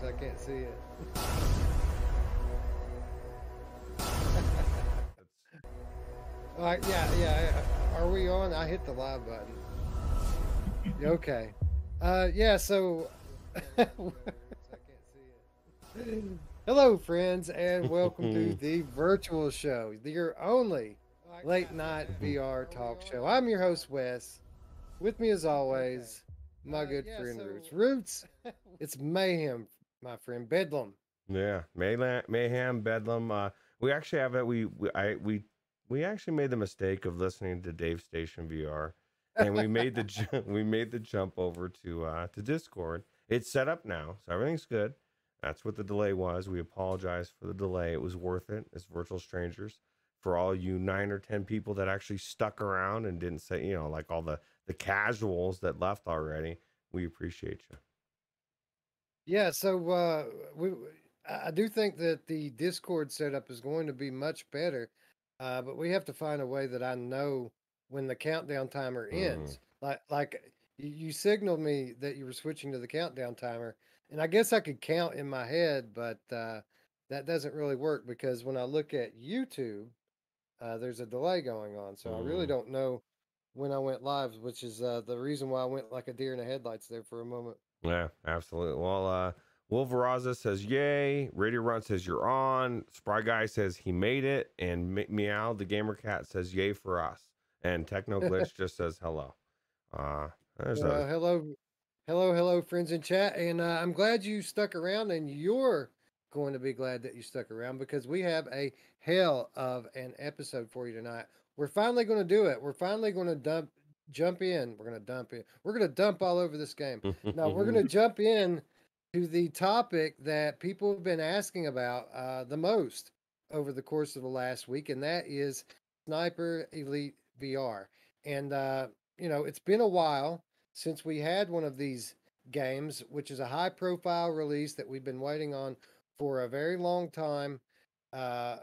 so I can't see it. All right, yeah, yeah. Are we on? I hit the live button. Okay. Uh, yeah. So. Hello, friends, and welcome to the virtual show, your only late night VR talk show. I'm your host, Wes. With me, as always, my good friend Roots. Roots, it's mayhem, my friend. Bedlam. Yeah, mayhem, mayhem, bedlam. Uh, we actually have it. We we I we we actually made the mistake of listening to Dave Station VR, and we made the ju- we made the jump over to uh, to Discord. It's set up now, so everything's good. That's what the delay was. We apologize for the delay. It was worth it. It's virtual strangers for all you nine or ten people that actually stuck around and didn't say, you know, like all the the casuals that left already. We appreciate you. Yeah, so uh, we I do think that the Discord setup is going to be much better, uh, but we have to find a way that I know when the countdown timer ends. Like like you, signaled me that you were switching to the countdown timer, and I guess I could count in my head, but uh, that doesn't really work because when I look at YouTube, uh, there's a delay going on, so I really Mm. don't know when I went live, which is uh, the reason why I went like a deer in the headlights there for a moment. Yeah, absolutely. Well, uh, Wolveraza says yay. Radio Run says you're on. Spry Guy says he made it, and M- Meow the Gamer Cat says yay for us. And Techno Glitch just says hello. Uh, there's Uh, a hello, hello, hello, friends in chat, and uh, I'm glad you stuck around, and you're going to be glad that you stuck around because we have a hell of an episode for you tonight. We're finally going to do it. We're finally going to dump, jump in. We're going to dump in. We're going to dump all over this game. Now we're going to jump in to the topic that people have been asking about uh, the most over the course of the last week, and that is Sniper Elite VR. And uh, you know, it's been a while since we had one of these games, which is a high-profile release that we've been waiting on for a very long time. Uh,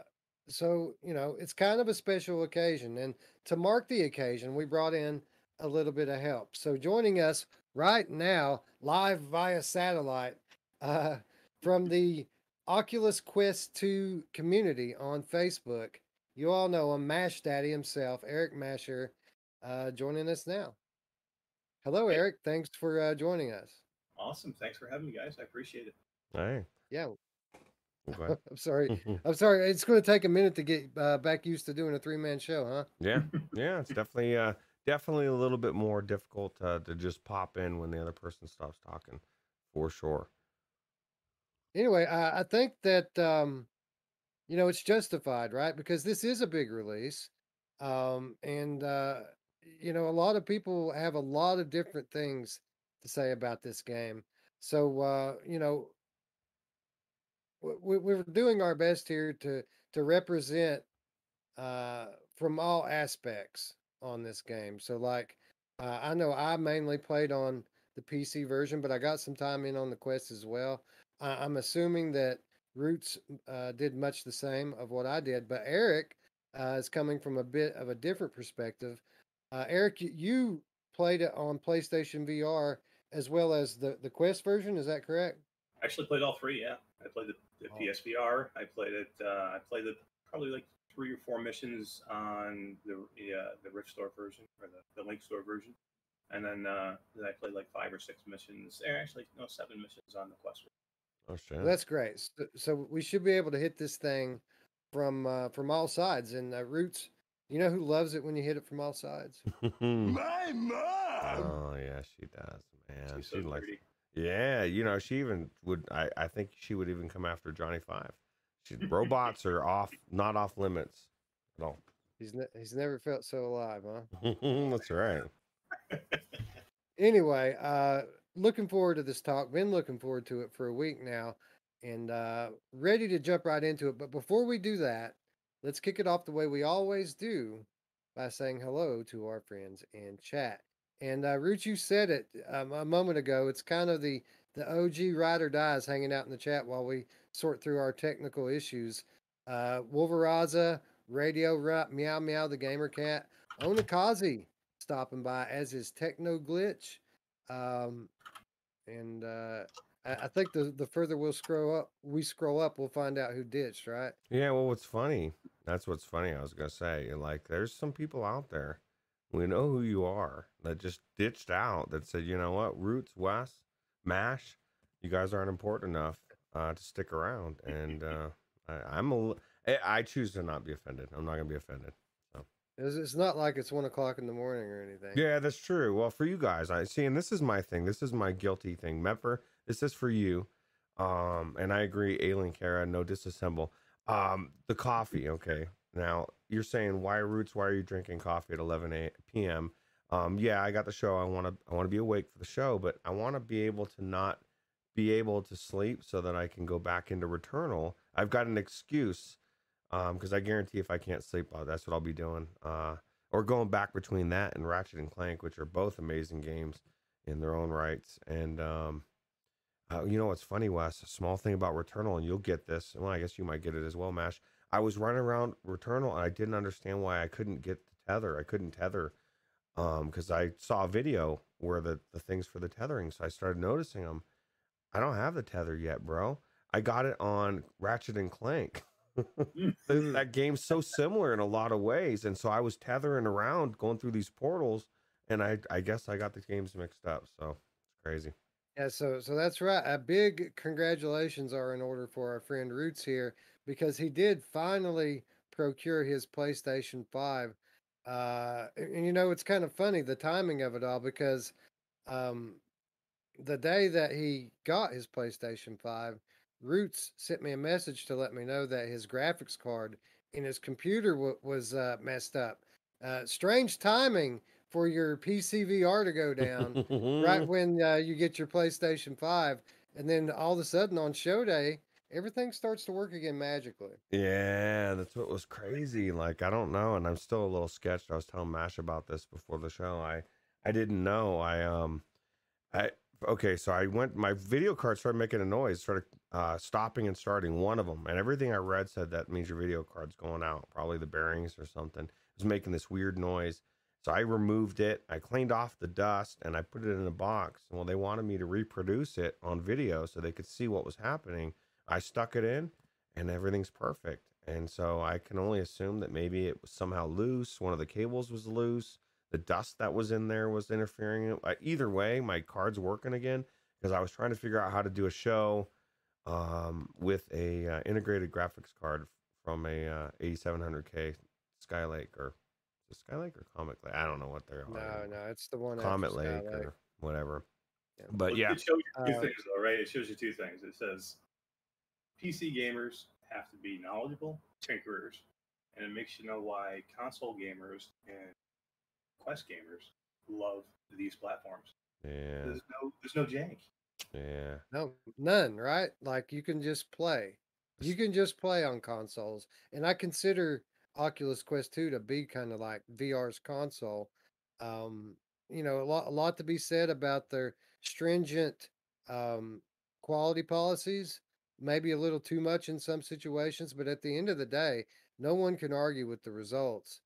so you know, it's kind of a special occasion, and to mark the occasion, we brought in a little bit of help. So joining us right now, live via satellite, uh, from the Oculus Quest 2 community on Facebook. You all know him, Mash Daddy himself, Eric Masher, uh, joining us now. Hello, Hey. Eric. Thanks for uh, joining us. Awesome. Thanks for having me, guys. I appreciate it. hey, Yeah, go. I'm sorry. I'm sorry. It's going to take a minute to get uh, back used to doing a three man show, huh? yeah, yeah, it's definitely uh, definitely a little bit more difficult uh, to just pop in when the other person stops talking, for sure. Anyway, I, I think that um, you know it's justified, right? Because this is a big release, um, and uh, you know a lot of people have a lot of different things to say about this game. So uh, you know, we, we're doing our best here to to represent uh, from all aspects on this game. So like, uh, I know I mainly played on the PC version, but I got some time in on the Quest as well. I, I'm assuming that Roots uh, did much the same of what I did, but Eric uh, is coming from a bit of a different perspective. Uh, Eric, you, you played it on PlayStation VR as well as the the Quest version. Is that correct? I actually played all three. Yeah, I played the, the Oh. PSVR. I played it. Uh, I played it probably like three or four missions on the the, uh, the Rift Store version or the, the Link Store version, and then uh, then I played like five or six missions. eh, Actually, no, seven missions on the Quest. Oh shit. Well, that's great. So, so we should be able to hit this thing from uh, from all sides. And uh, Roots, you know who loves it when you hit it from all sides? My mom! oh yeah, she does, man. She's she so likes dirty. Yeah, you know, she even would. I, I think she would even come after Johnny Five. Robots are off, not off limits at all. He's ne- he's never felt so alive, huh? That's right. Anyway, uh, looking forward to this talk. Been looking forward to it for a week now, and uh, ready to jump right into it. But before we do that, let's kick it off the way we always do by saying hello to our friends in chat. And uh, Root, you said it um, a moment ago. It's kind of the the OG ride or dies hanging out in the chat while we sort through our technical issues. Uh, Wolveraza, Radio Rut, Meow Meow, the Gamer Cat, Onikazi stopping by as is Techno Glitch. Um, and uh, I, I think the the further we'll scroll up, we scroll up, we'll find out who ditched, right? Yeah, well, what's funny? That's what's funny. I was gonna say, like, there's some people out there. We know who you are that just ditched out. That said, you know what, Roots, Wes, Mash, you guys aren't important enough uh, to stick around. And uh, I, I'm a, I I choose to not be offended. I'm not gonna be offended. It's, it's not like it's one o'clock in the morning or anything. Yeah, that's true. Well, for you guys, I see, and this is my thing. This is my guilty thing. Mepper, this is for you. Um, and I agree, Alien Kara, no disassemble. Um, the coffee, okay. Now you're saying why roots? Why are you drinking coffee at 11 a, p.m.? Um, yeah, I got the show. I want to, I want to be awake for the show, but I want to be able to not be able to sleep so that I can go back into Returnal. I've got an excuse because I guarantee if I can't sleep, uh, that's what I'll be doing. Uh, or going back between that and Ratchet and Clank, which are both amazing games in their own rights. And um, uh, you know what's funny, Wes? A small thing about Returnal, and you'll get this. Well, I guess you might get it as well, Mash. I was running around Returnal, and I didn't understand why I couldn't get the tether. I couldn't tether because um, I saw a video where the the things for the tethering, so I started noticing them. I don't have the tether yet, bro. I got it on Ratchet and Clank. that game's so similar in a lot of ways, and so I was tethering around, going through these portals, and I I guess I got the games mixed up. So it's crazy. Yeah, so so that's right. A big congratulations are in order for our friend Roots here because he did finally procure his PlayStation 5. Uh and, and you know it's kind of funny the timing of it all because um the day that he got his PlayStation 5, Roots sent me a message to let me know that his graphics card in his computer w- was uh, messed up. Uh, strange timing for your PCVR to go down right when uh, you get your PlayStation 5. And then all of a sudden on show day, everything starts to work again magically. Yeah, that's what was crazy. Like I don't know, and I'm still a little sketched. I was telling Mash about this before the show. I I didn't know. I um I okay, so I went my video card started making a noise, started uh stopping and starting one of them, and everything I read said that means your video card's going out, probably the bearings or something. It was making this weird noise. So I removed it, I cleaned off the dust, and I put it in a box. Well, they wanted me to reproduce it on video so they could see what was happening. I stuck it in, and everything's perfect. And so I can only assume that maybe it was somehow loose. One of the cables was loose. The dust that was in there was interfering. Uh, Either way, my card's working again because I was trying to figure out how to do a show um, with a uh, integrated graphics card from a uh, 8700K Skylake or Skylake or Comet Lake? I don't know what they're No, on. no, it's the one Comet after Lake Skylake. or whatever. Yeah. But Well, yeah, it shows you two Uh, things, though, right? It shows you two things. It says PC gamers have to be knowledgeable tinkerers, and it makes you know why console gamers and Quest gamers love these platforms. yeah, There's no, there's no jank. yeah. No, none, right? Like you can just play. You can just play on consoles. And I consider Oculus Quest 2 to be kind of like VR's console. Um, you know, a lot a lot to be said about their stringent um quality policies, maybe a little too much in some situations, but at the end of the day, no one can argue with the results.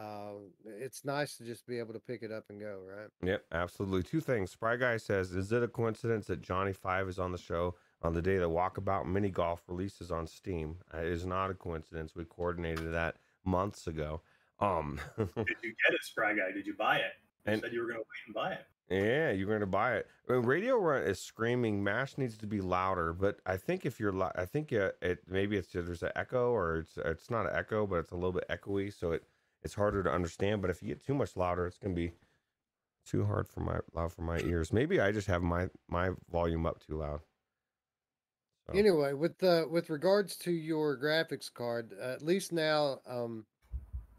Um, it's nice to just be able to pick it up and go, right? Yep, absolutely. Two things. Spry Guy says, "Is it a coincidence that Johnny Five is on the show on the day that Walkabout Mini Golf releases on Steam? It is not a coincidence. We coordinated that months ago. Um, Did you get it, Spry Guy? Did you buy it? You And- said you were going to wait and buy it. yeah, you're going to buy it. When Radio Run is screaming, Mash needs to be louder. But I think if you're, li- I think uh, it maybe it's there's an echo or it's it's not an echo, but it's a little bit echoey, so it it's harder to understand. But if you get too much louder, it's to be too hard for my loud for my ears. Maybe I just have my my volume up too loud. So, Anyway, with the with regards to your graphics card, uh, at least now, um,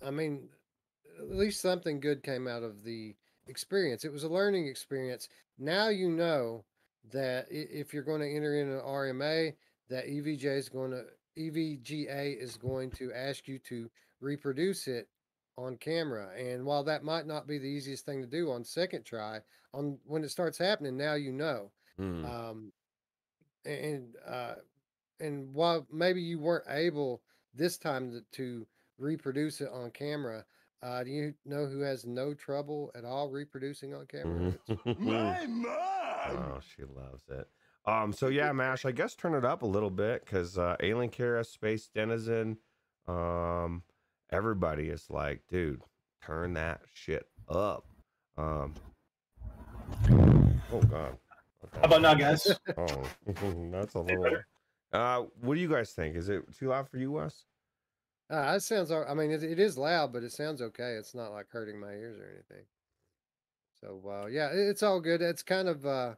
I mean, at least something good came out of the experience. It was a learning experience. Now you know that if you're going to enter in an RMA, that EVJ is going to EVGA is going to ask you to reproduce it on camera. And while that might not be the easiest thing to do on second try, on when it starts happening, now you know mm, um and uh and while maybe you weren't able this time to, to reproduce it on camera uh do you know who has no trouble at all reproducing on camera mhm. My mom! oh, she loves it. Um, so yeah, Mash, I guess turn it up a little bit because uh, Alien Kara, Space Denizen, um, everybody is like, dude, turn that shit up. Um, oh god. How about now, guys? Oh, that's a little. Uh, what do you guys think? Is it too loud for you, Wes? Uh, it sounds. I mean, it, it is loud, but it sounds okay. It's not like hurting my ears or anything. So uh, yeah, it, it's all good. It's kind of. uh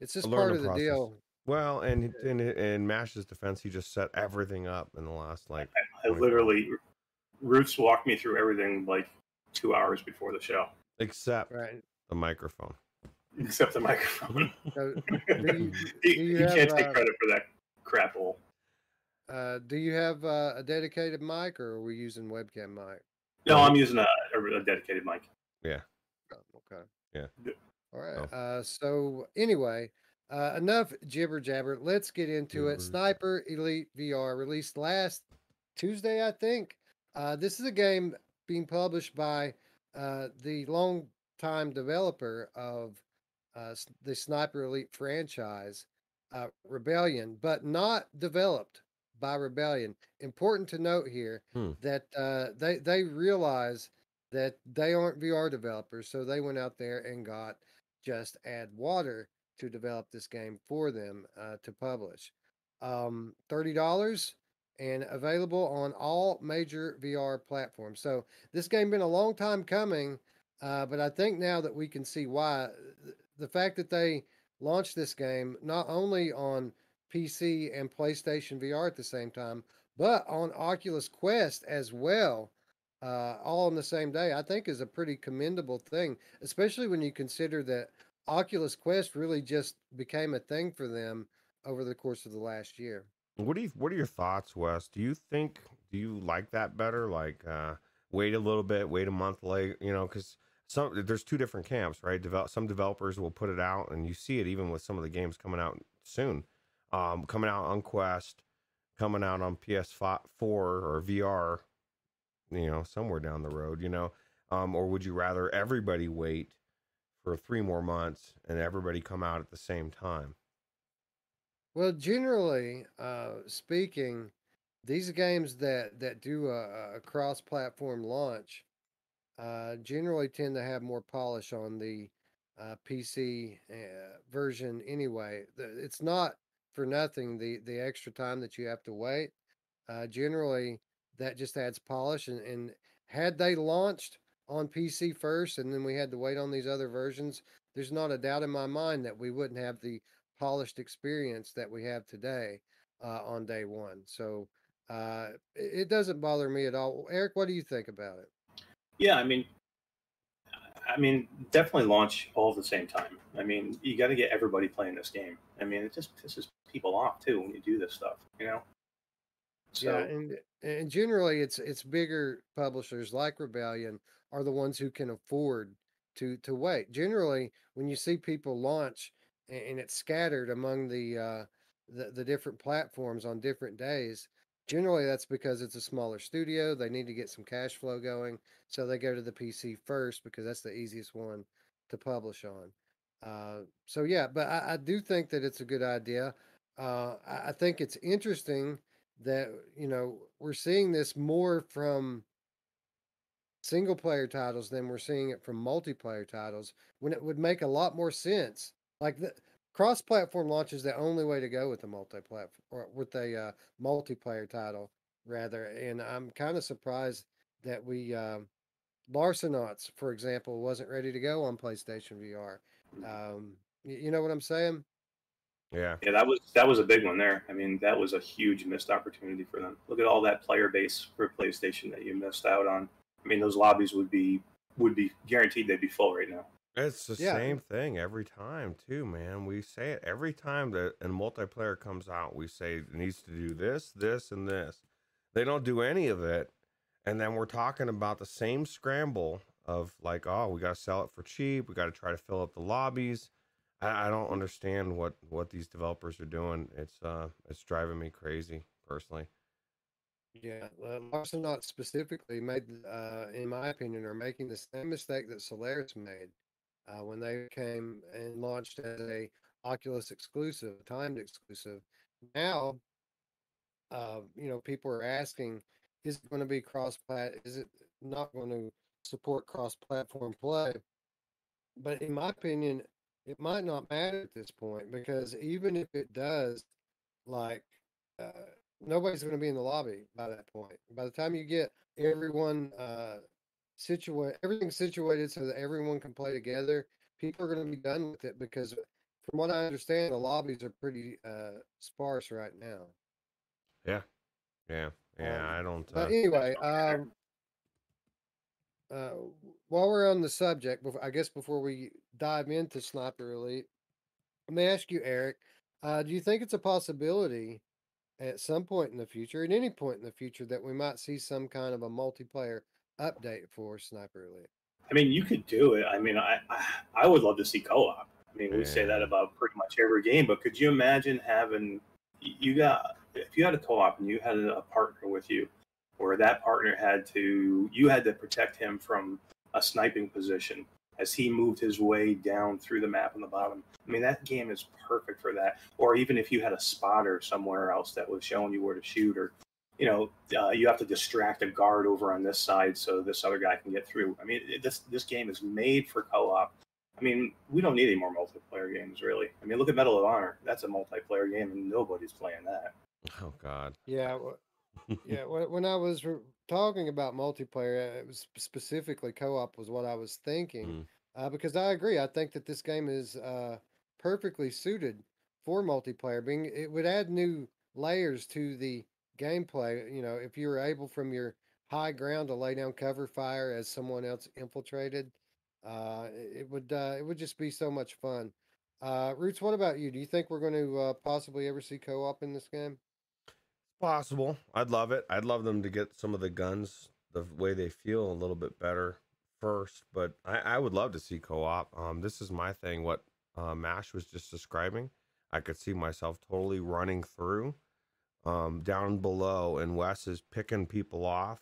It's just part of the process. deal. Well, and in in Mash's defense, he just set everything up in the last like. I literally, Roots walked me through everything like two hours before the show, Except Right. the microphone. except the microphone. So, he, you- he do you can't have, take uh, credit for that crap hole. uh, do you have uh, a dedicated mic, or are we using webcam mic? No, I'm using a, a dedicated mic. Oh, okay. Yeah. Yeah. All right. Oh. Uh, so anyway, uh, enough jibber jabber. Let's get into it. Sniper Elite VR released last Tuesday, I think. Uh, this is a game being published by uh, the longtime developer of uh, the Sniper Elite franchise, uh, Rebellion, but not developed by Rebellion. Important to note here Hmm. that uh, they they realize that they aren't VR developers, so they went out there and got just add water to develop this game for them uh, to publish. Um, Thirty dollars and available on all major VR platforms. So this game been a long time coming, uh, but I think now that we can see why the fact that they launched this game not only on PC and PlayStation VR at the same time, but on Oculus Quest as well, uh, all on the same day, I think is a pretty commendable thing, especially when you consider that Oculus Quest really just became a thing for them over the course of the last year. What do you What are your thoughts, Wes? Do you think Do you like that better? Like, uh, wait a little bit, wait a month late. You know, because some there's two different camps, right? Develop some developers will put it out, and you see it even with some of the games coming out soon, um, coming out on Quest, coming out on PS4 or VR. You know, somewhere down the road. You know, um, or would you rather everybody wait for three more months and everybody come out at the same time? Well, generally uh, speaking, these games that that do a, a cross-platform launch uh, generally tend to have more polish on the uh, PC uh, version anyway. It's not for nothing the the extra time that you have to wait. Uh, generally, that just adds polish. And, and had they launched on PC first, and then we had to wait on these other versions, there's not a doubt in my mind that we wouldn't have the polished experience that we have today uh, on day one. So uh, it, doesn't bother me at all. Eric, what do you think about it? Yeah, I mean, I mean, definitely launch all at the same time. I mean, you got to get everybody playing this game. I mean, it just pisses people off too when you do this stuff, you know. So yeah, and and generally it's it's bigger publishers like Rebellion are the ones who can afford to to wait. Generally, when you see people launch and it's scattered among the uh the, the different platforms on different days, generally that's because it's a smaller studio. They need to get some cash flow going, so they go to the PC first because that's the easiest one to publish on. Uh, so yeah, but I, I do think that it's a good idea. Uh, I, I think it's interesting that you know we're seeing this more from single player titles than we're seeing it from multiplayer titles when it would make a lot more sense like the cross platform launch is the only way to go with the multi-platform or with a uh, multiplayer title rather and i'm kind of surprised that we um larcenauts for example wasn't ready to go on playstation vr um y- you know what i'm saying Yeah. yeah, that was that was a big one there. I mean, that was a huge missed opportunity for them. Look at all that player base for PlayStation that you missed out on. I mean, those lobbies would be would be guaranteed they'd be full right now. It's the Yeah. same thing every time, too, man. We say it every time that a multiplayer comes out. We say it needs to do this, this, and this. They don't do any of it, and then we're talking about the same scramble of like, oh, we got to sell it for cheap. We got to try to fill up the lobbies. I, I don't understand what what these developers are doing. It's uh, it's driving me crazy personally. Yeah, uh, Larcenaut specifically made, uh, in my opinion, are making the same mistake that Solaris made uh, when they came and launched as a Oculus exclusive, timed exclusive. Now, uh, you know, people are asking, is it going to be cross plat? Is it not going to support cross platform play? But in my opinion, it might not matter at this point because even if it does, like, uh, nobody's going to be in the lobby by that point. By the time you get everyone uh, situated, everything situated so that everyone can play together, people are going to be done with it because, from what I understand, the lobbies are pretty uh, sparse right now. Yeah, yeah, yeah. Um, I don't. Uh, But anyway, um, uh, while we're on the subject, before, I guess before we dive into Sniper Elite, let me ask you, Eric, uh, do you think it's a possibility at some point in the future, at any point in the future, that we might see some kind of a multiplayer update for Sniper Elite? I mean, you could do it. I mean, I I, I would love to see co-op. I mean, we say that about pretty much every game, but could you imagine having you got if you had a co-op and you had a partner with you, or that partner had to you had to protect him from a sniping position as he moved his way down through the map on the bottom. I mean, that game is perfect for that. Or even if you had a spotter somewhere else that was showing you where to shoot, or you know, uh, you have to distract a guard over on this side so this other guy can get through. I mean, it, this this game is made for co-op. I mean, we don't need any more multiplayer games, really. I mean, look at Medal of Honor. That's a multiplayer game, and nobody's playing that. oh God. Yeah, wh- yeah. When, when I was re- talking about multiplayer, uh, it was specifically co-op was what I was thinking. Mm. Uh, because I agree, I think that this game is uh, perfectly suited for multiplayer. Being it would add new layers to the gameplay. You know, if you were able from your high ground to lay down cover fire as someone else infiltrated, uh, it would uh, it would just be so much fun. Uh, Roots, what about you? Do you think we're going to uh, possibly ever see co-op in this game? Possible. I'd love it. I'd love them to get some of the guns the way they feel a little bit better first, but I, I would love to see co-op. Um, this is my thing. What uh, Mash was just describing, I could see myself totally running through um, down below, and Wes is picking people off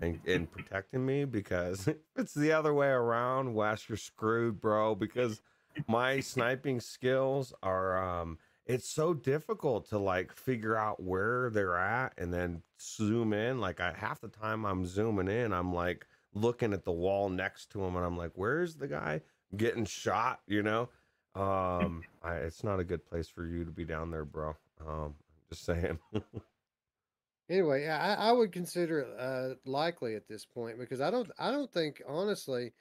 and, and protecting me because if it's the other way around, Wes, you're screwed, bro. Because my sniping skills are um it's so difficult to like figure out where they're at and then zoom in. Like I half the time I'm zooming in I'm like looking at the wall next to him and I'm like where's the guy getting shot? you know? Um I, it's not a good place for you to be down there bro. Um just saying Anyway, I, I would consider it uh, likely at this point because I don't I don't think honestly,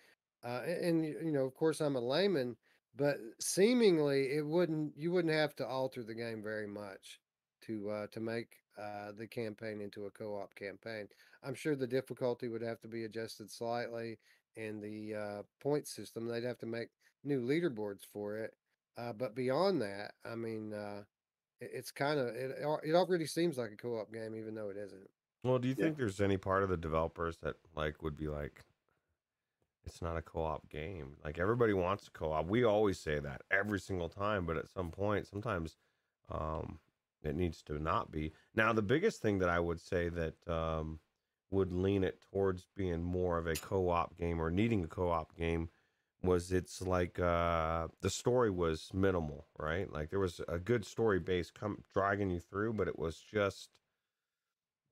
uh, and you know of course I'm a layman, but seemingly it wouldn't you wouldn't have to alter the game very much to uh, to make uh, the campaign into a co-op campaign. I'm sure the difficulty would have to be adjusted slightly, and the uh, point system they'd have to make new leaderboards for it. Uh, but beyond that, I mean. It- it's kind of it, al- it already seems like a co-op game even though it isn't. Well do you Yeah. think there's any part of the developers that like would be like it's not a co-op game. Like everybody wants a co-op. We always say that every single time but at some point sometimes um it needs to not be. Now the biggest thing that i would say that um would lean it towards being more of a co-op game or needing a co-op game was it's like uh the story was minimal right like there was a good story base come dragging you through but it was just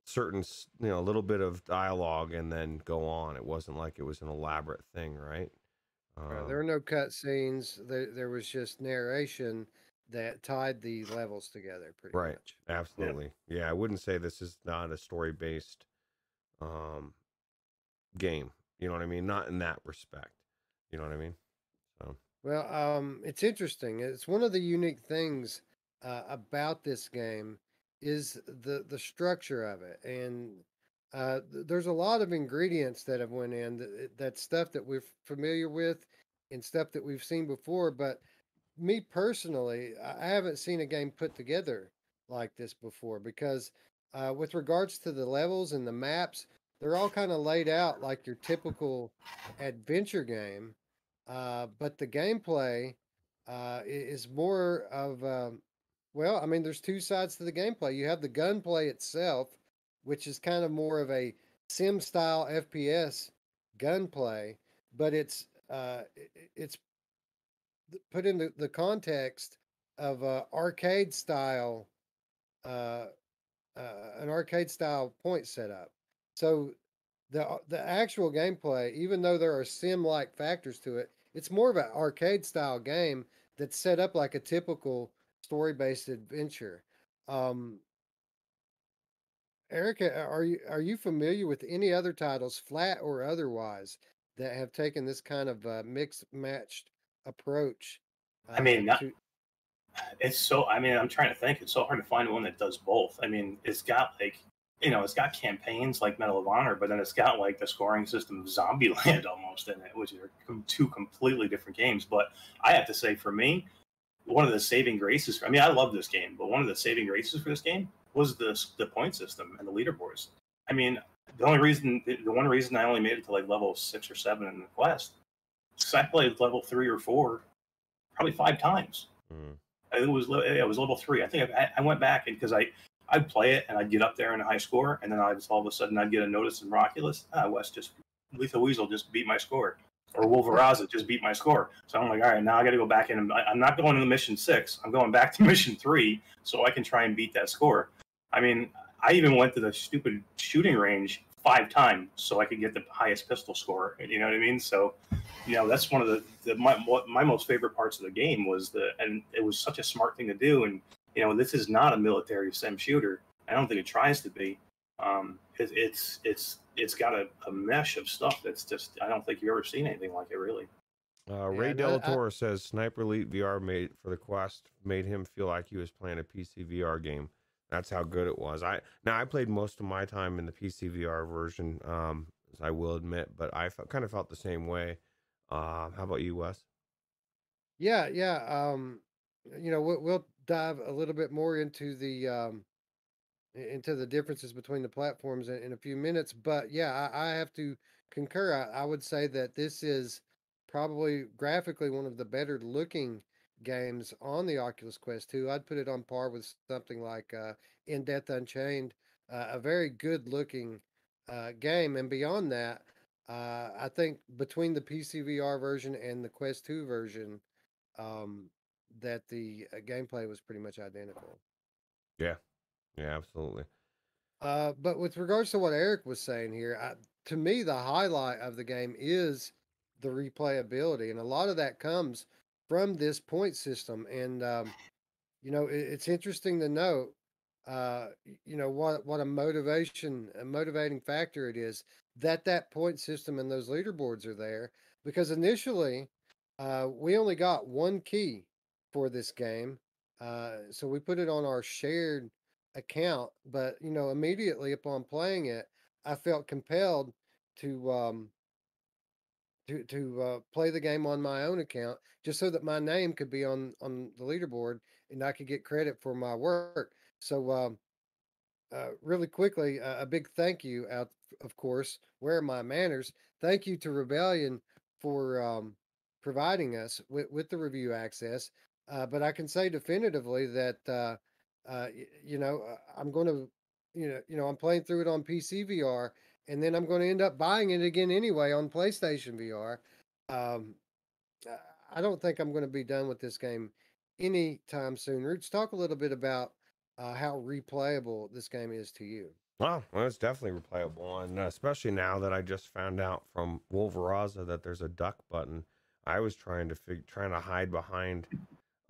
certain you know a little bit of dialogue and then go on it wasn't like it was an elaborate thing right Uh, um, there were no cut scenes there, there was just narration that tied the levels together pretty Right. much Absolutely. Yeah. I wouldn't say this is not a story based um game. You know what I mean? Not in that respect. You know what I mean? So. Well um it's interesting. It's one of the unique things uh, about this game is the the structure of it. And uh, th- there's a lot of ingredients that have went in that, that stuff that we're familiar with and stuff that we've seen before. But me personally i haven't seen a game put together like this before because uh, with regards to the levels and the maps they're all kind of laid out like your typical adventure game uh, but the gameplay uh, is more of um, well i mean there's two sides to the gameplay you have the gunplay itself which is kind of more of a sim style fps gunplay but it's uh, it's put in the, context of uh, arcade style, uh, uh, an arcade style point setup. So the uh, the actual gameplay, even though there are sim like factors to it, it's more of an arcade style game that's set up like a typical story based adventure. Um, Erica, are you are you familiar with any other titles, flat or otherwise, that have taken this kind of uh, mixed matched approach? I mean, uh, not- to- it's so i mean i'm trying to think it's so hard to find one that does both i mean it's got like you know it's got campaigns like medal of honor but then it's got like the scoring system of zombieland almost in it which are two completely different games but i have to say for me one of the saving graces i mean i love this game but one of the saving graces for this game was the the point system and the leaderboards i mean the only reason the one reason i only made it to like level six or seven in the quest is i played level three or four probably five times Mm. it was it was level three. I think I, I went back and because I I'd play it and I'd get up there in a high score, and then I was all of a sudden I'd get a notice in Miraculous. Ah, West just Lethal Weasel just beat my score, or Wolveraza just beat my score. So I'm like, all right, now I got to go back in. I'm not going to mission six. I'm going back to mission three so I can try and beat that score. I mean, I even went to the stupid shooting range five times so I could get the highest pistol score. You know what I mean? So you know that's one of the, the my my most favorite parts of the game was the and it was such a smart thing to do and you know this is not a military sim shooter i don't think it tries to be um it, it's it's it's got a, a mesh of stuff that's just i don't think you've ever seen anything like it really Uh, Ray Yeah, no, I- says Sniper Elite VR made for the Quest made him feel like he was playing a PC VR game. That's how good it was. I now I played most of my time in the PC VR version, um, as I will admit, but I felt, kind of felt the same way. Uh, how about you, Wes? Yeah, yeah. Um, you know, we'll, we'll dive a little bit more into the um, into the differences between the platforms in, in a few minutes. But yeah, I, I have to concur. I, I would say that this is probably graphically one of the better looking games on the Oculus Quest 2. I'd put it on par with something like uh, In Death Unchained, uh, a very good looking uh, game. And beyond that, uh, I think between the PC VR version and the Quest 2 version, um, that the uh, gameplay was pretty much identical. Yeah, yeah, absolutely. Uh, but with regards to what Eric was saying here, I, to me, the highlight of the game is the replayability, and a lot of that comes from this point system. And um, you know, it, it's interesting to note, uh, you know, what what a motivation, a motivating factor it is that that point system and those leaderboards are there. Because initially, uh, we only got one key for this game, uh, so we put it on our shared account. But you know, immediately upon playing it, I felt compelled to um, to to uh, play the game on my own account, just so that my name could be on on the leaderboard and I could get credit for my work. So, um, uh, really quickly, uh, a big thank you out, of course. Where are my manners? Thank you to Rebellion for um, providing us with, with the review access. Uh, but I can say definitively that uh, uh, you know I'm going to you know you know I'm playing through it on PC VR, and then I'm going to end up buying it again anyway on PlayStation VR. Um, I don't think I'm going to be done with this game anytime soon. Roots, talk a little bit about uh, how replayable this game is to you. Well, well, it's definitely replayable, and especially now that I just found out from Wolveraza that there's a duck button. I was trying to fig- trying to hide behind.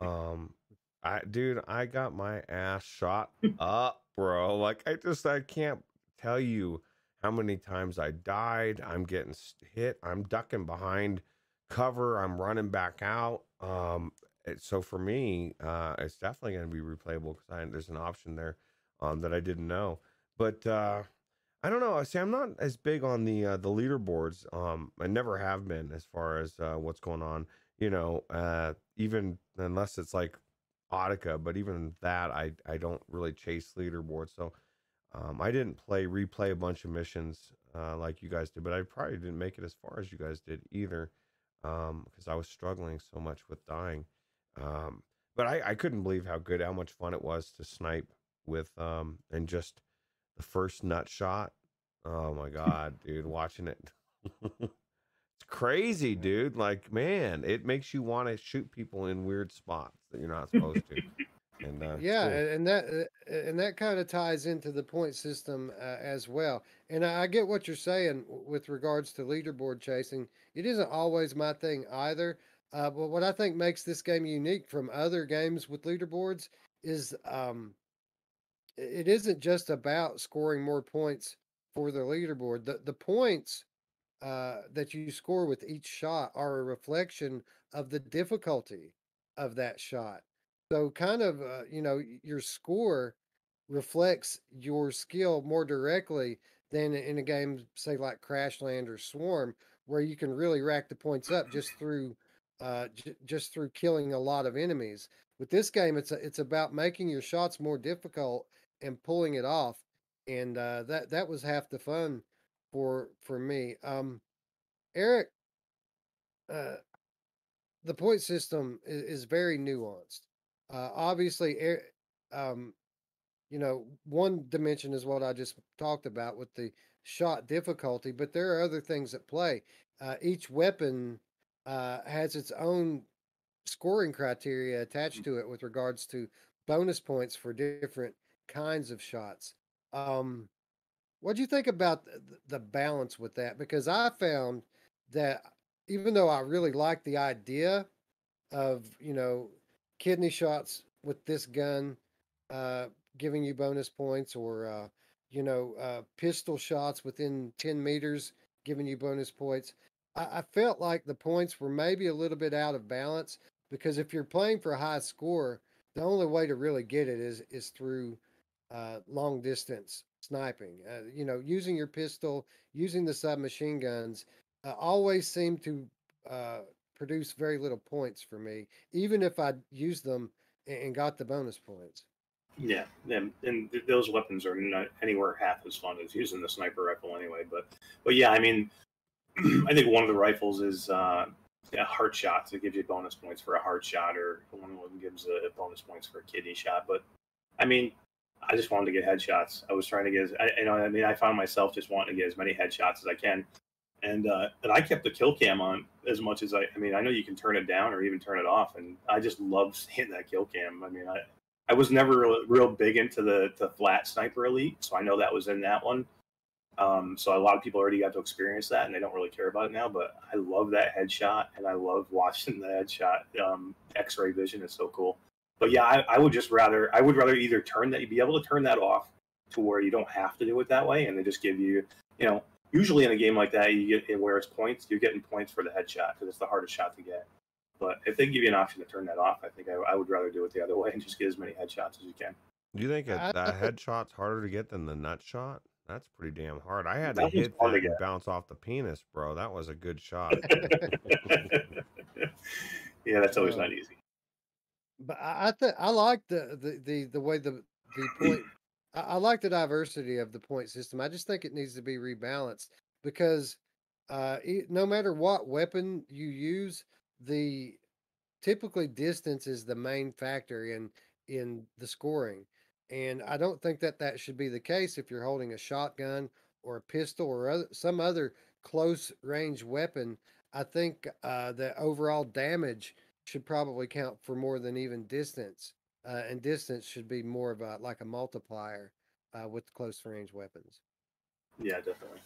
Um, I dude, I got my ass shot up, bro. Like I just I can't tell you how many times I died. I'm getting hit. I'm ducking behind cover. I'm running back out. Um, it, so for me, uh, it's definitely going to be replayable because there's an option there um, that I didn't know. But uh, I don't know. I see, I'm not as big on the uh, the leaderboards. Um, I never have been as far as uh, what's going on. You know, uh, even unless it's like Audica, but even that, I I don't really chase leaderboards. So um, I didn't play replay a bunch of missions uh, like you guys did, but I probably didn't make it as far as you guys did either because I was struggling so much with dying. Um, but I, I couldn't believe how good, how much fun it was to snipe with um, and just the first nut shot. Oh my god, dude, watching it. it's crazy, dude. Like, man, it makes you want to shoot people in weird spots that you're not supposed to. And uh, Yeah, cool. and that uh, and that kind of ties into the point system uh, as well. And I I get what you're saying with regards to leaderboard chasing. It isn't always my thing either. Uh, but what I think makes this game unique from other games with leaderboards is um, it isn't just about scoring more points for the leaderboard. The the points uh, that you score with each shot are a reflection of the difficulty of that shot. So, kind of, uh, you know, your score reflects your skill more directly than in a game, say like Crashland or Swarm, where you can really rack the points up just through, uh, j- just through killing a lot of enemies. With this game, it's a, it's about making your shots more difficult and pulling it off, and uh, that that was half the fun for for me. Um, Eric, uh, the point system is, is very nuanced. Uh, obviously, um, you know, one dimension is what I just talked about with the shot difficulty, but there are other things at play. Uh, each weapon uh, has its own scoring criteria attached to it with regards to bonus points for different kinds of shots. Um, what do you think about th- th- the balance with that? Because I found that even though I really like the idea of, you know, kidney shots with this gun uh, giving you bonus points or, uh, you know, uh, pistol shots within 10 meters giving you bonus points, I, I felt like the points were maybe a little bit out of balance because if you're playing for a high score, the only way to really get it is is through uh, long distance sniping. Uh, you know, using your pistol, using the submachine guns, uh, always seem to uh, produce very little points for me, even if I used them and, got the bonus points. Yeah, and, and th- those weapons are not anywhere half as fun as using the sniper rifle anyway. But but yeah, I mean, I think one of the rifles is uh, a heart shot to give you bonus points for a heart shot, or one of them gives a bonus points for a kidney shot. But I mean, I just wanted to get headshots. I was trying to get, as, you know, I mean, I found myself just wanting to get as many headshots as I can, and uh, and I kept the kill cam on as much as I. I mean, I know you can turn it down or even turn it off, and I just love seeing that kill cam. I mean, I I was never real, real big into the the flat sniper elite, so I know that was in that one. Um, so a lot of people already got to experience that, and they don't really care about it now. But I love that headshot, and I love watching the headshot. Um, X-ray vision is so cool. But yeah, I, I would just rather I would rather either turn that you'd be able to turn that off to where you don't have to do it that way, and they just give you you know usually in a game like that you get where it's points you're getting points for the headshot because it's the hardest shot to get. But if they give you an option to turn that off, I think I, I would rather do it the other way and just get as many headshots as you can. Do you think I- that, that headshot's harder to get than the nut shot? That's pretty damn hard. I had to That was hit that to and bounce off the penis, bro. That was a good shot. yeah, that's always not easy. But I I, th- I like the, the the the way the the point. I, I like the diversity of the point system. I just think it needs to be rebalanced because uh, e- no matter what weapon you use, the typically distance is the main factor in in the scoring, and I don't think that that should be the case if you're holding a shotgun or a pistol or other, some other close range weapon. I think uh, the overall damage should probably count for more than even distance, uh, and distance should be more of a like a multiplier uh, with close range weapons. Yeah, definitely.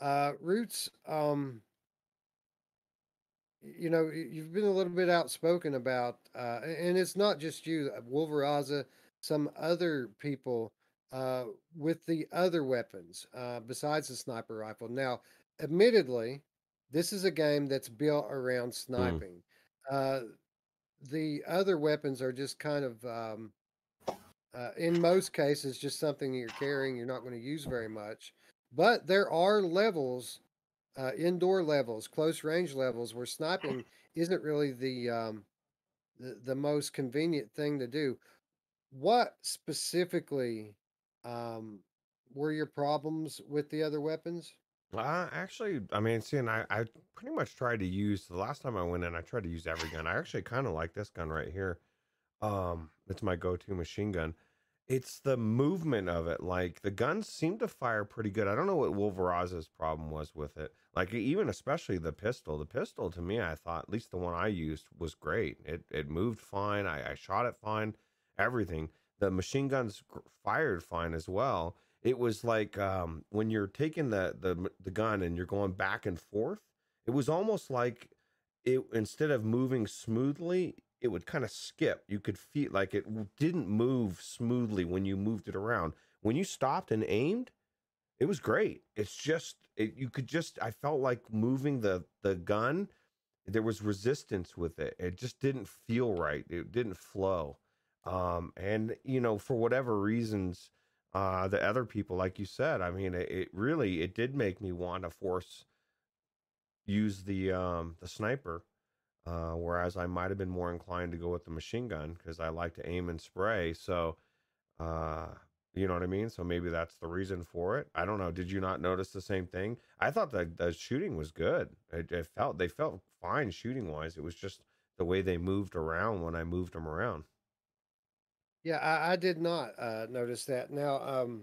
Uh, Roots, um, you know, you've been a little bit outspoken about, uh, and it's not just you, uh, Wolveraza, some other people uh, with the other weapons uh, besides the sniper rifle. Now, admittedly, this is a game that's built around sniping. Uh, the other weapons are just kind of, um, uh, in most cases, just something you're carrying. You're not going to use very much. But there are levels, uh, indoor levels, close range levels, where sniping isn't really the, um, the the most convenient thing to do. What specifically um, were your problems with the other weapons? Uh, actually, I mean, seeing I, I pretty much tried to use the last time I went in, I tried to use every gun. I actually kind of like this gun right here. Um, it's my go-to machine gun. It's the movement of it. Like the guns seem to fire pretty good. I don't know what Wolveraza's problem was with it. Like even especially the pistol. The pistol to me, I thought at least the one I used was great. It it moved fine. I, I shot it fine. Everything. The machine guns fired fine as well. It was like um, when you're taking the the the gun and you're going back and forth. It was almost like it instead of moving smoothly, it would kind of skip. You could feel like it didn't move smoothly when you moved it around. When you stopped and aimed, it was great. It's just it, you could just I felt like moving the the gun. There was resistance with it. It just didn't feel right. It didn't flow. Um, and you know, for whatever reasons, uh, the other people, like you said, I mean, it, it really it did make me want to force use the um the sniper. Uh, whereas I might have been more inclined to go with the machine gun because I like to aim and spray. So, uh, you know what I mean? So maybe that's the reason for it. I don't know. Did you not notice the same thing? I thought that the shooting was good. It, it felt they felt fine shooting wise. It was just the way they moved around when I moved them around. Yeah, I, I did not uh, notice that. Now, um,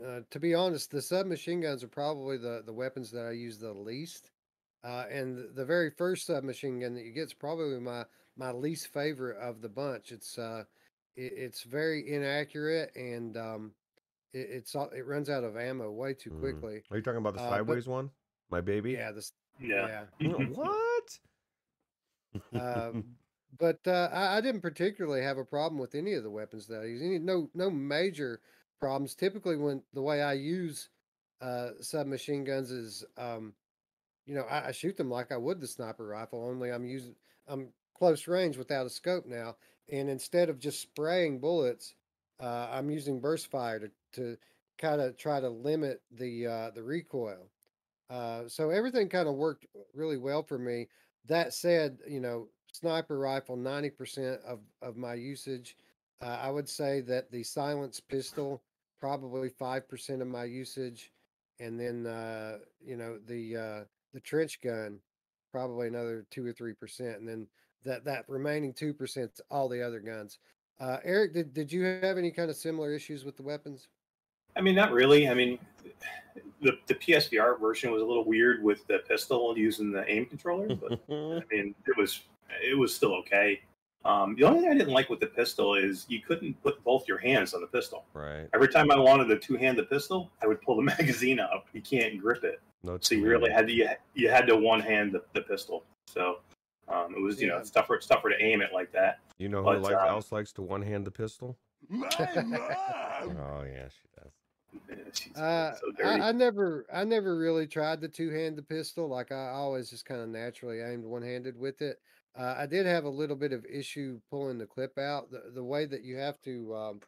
uh, to be honest, the submachine guns are probably the, the weapons that I use the least. Uh, and the very first submachine gun that you get is probably my my least favorite of the bunch. It's uh, it, it's very inaccurate and um, it, it's it runs out of ammo way too Mm. quickly. Are you talking about the Uh, but- sideways one? My baby? Yeah, this Yeah. yeah. what? But uh, I, I didn't particularly have a problem with any of the weapons that I use. Any no no major problems. Typically, when the way I use uh, submachine guns is, um, you know, I, I shoot them like I would the sniper rifle. Only I'm using I'm close range without a scope now, and instead of just spraying bullets, uh, I'm using burst fire to to kind of try to limit the uh, the recoil. Uh, so everything kind of worked really well for me. That said, you know, sniper rifle, 90% of, of my usage. Uh, I would say that the silence pistol, probably 5% of my usage. And then, uh, you know, the, uh, the trench gun, probably another two or 3%. And then that, that remaining 2% all the other guns. Uh, Eric, did, did you have any kind of similar issues with the weapons? I mean, not really. I mean, the, the PSVR version was a little weird with the pistol using the aim controller, but I mean, it was it was still okay. Um, the only thing I didn't like with the pistol is you couldn't put both your hands on the pistol. right. Every time I wanted to two-hand the pistol, I would pull the magazine up. You can't grip it, No, so you really had to you, you had to one-hand the, the pistol. So um, it was you know it's tougher it's tougher to aim it like that. You know who but, like, um, else likes to one hand the pistol? My mom. Oh yeah, she does. Yeah, she's Uh, so dirty. I, I never, I never really tried the two-hand the pistol. Like I always just kind of naturally aimed one-handed with it. Uh, I did have a little bit of issue pulling the clip out. The the way that you have to um,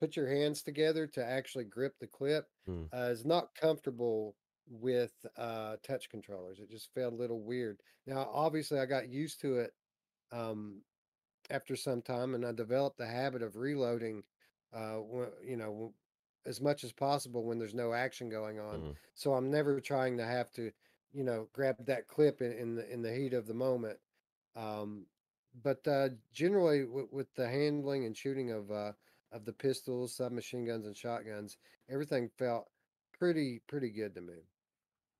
put your hands together to actually grip the clip Hmm. uh, is not comfortable with uh, touch controllers. It just felt a little weird. Now, obviously, I got used to it um, after some time, and I developed the habit of reloading. Uh, when, you know, as much as possible when there's no action going on. Mhm. So I'm never trying to have to, you know, grab that clip in, in the in the heat of the moment. Um, but uh, generally, w- with the handling and shooting of uh, of the pistols, submachine guns, and shotguns, everything felt pretty pretty good to me.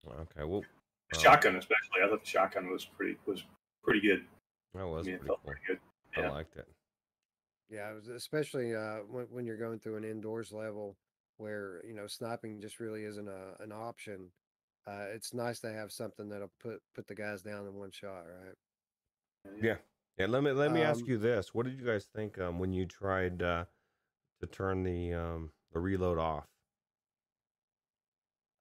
Okay, well, The um, shotgun, especially, I thought the shotgun was pretty was pretty good. that I was mean, it pretty felt cool. pretty good. I yeah. liked it. Yeah, it was especially uh, when when you're going through an indoors level where you know sniping just really isn't a, an option. Uh, it's nice to have something that'll put put the guys down in one shot, right? Yeah. Yeah, let me let me ask Um, you this: What did you guys think um, when you tried uh, to turn the um, the reload off?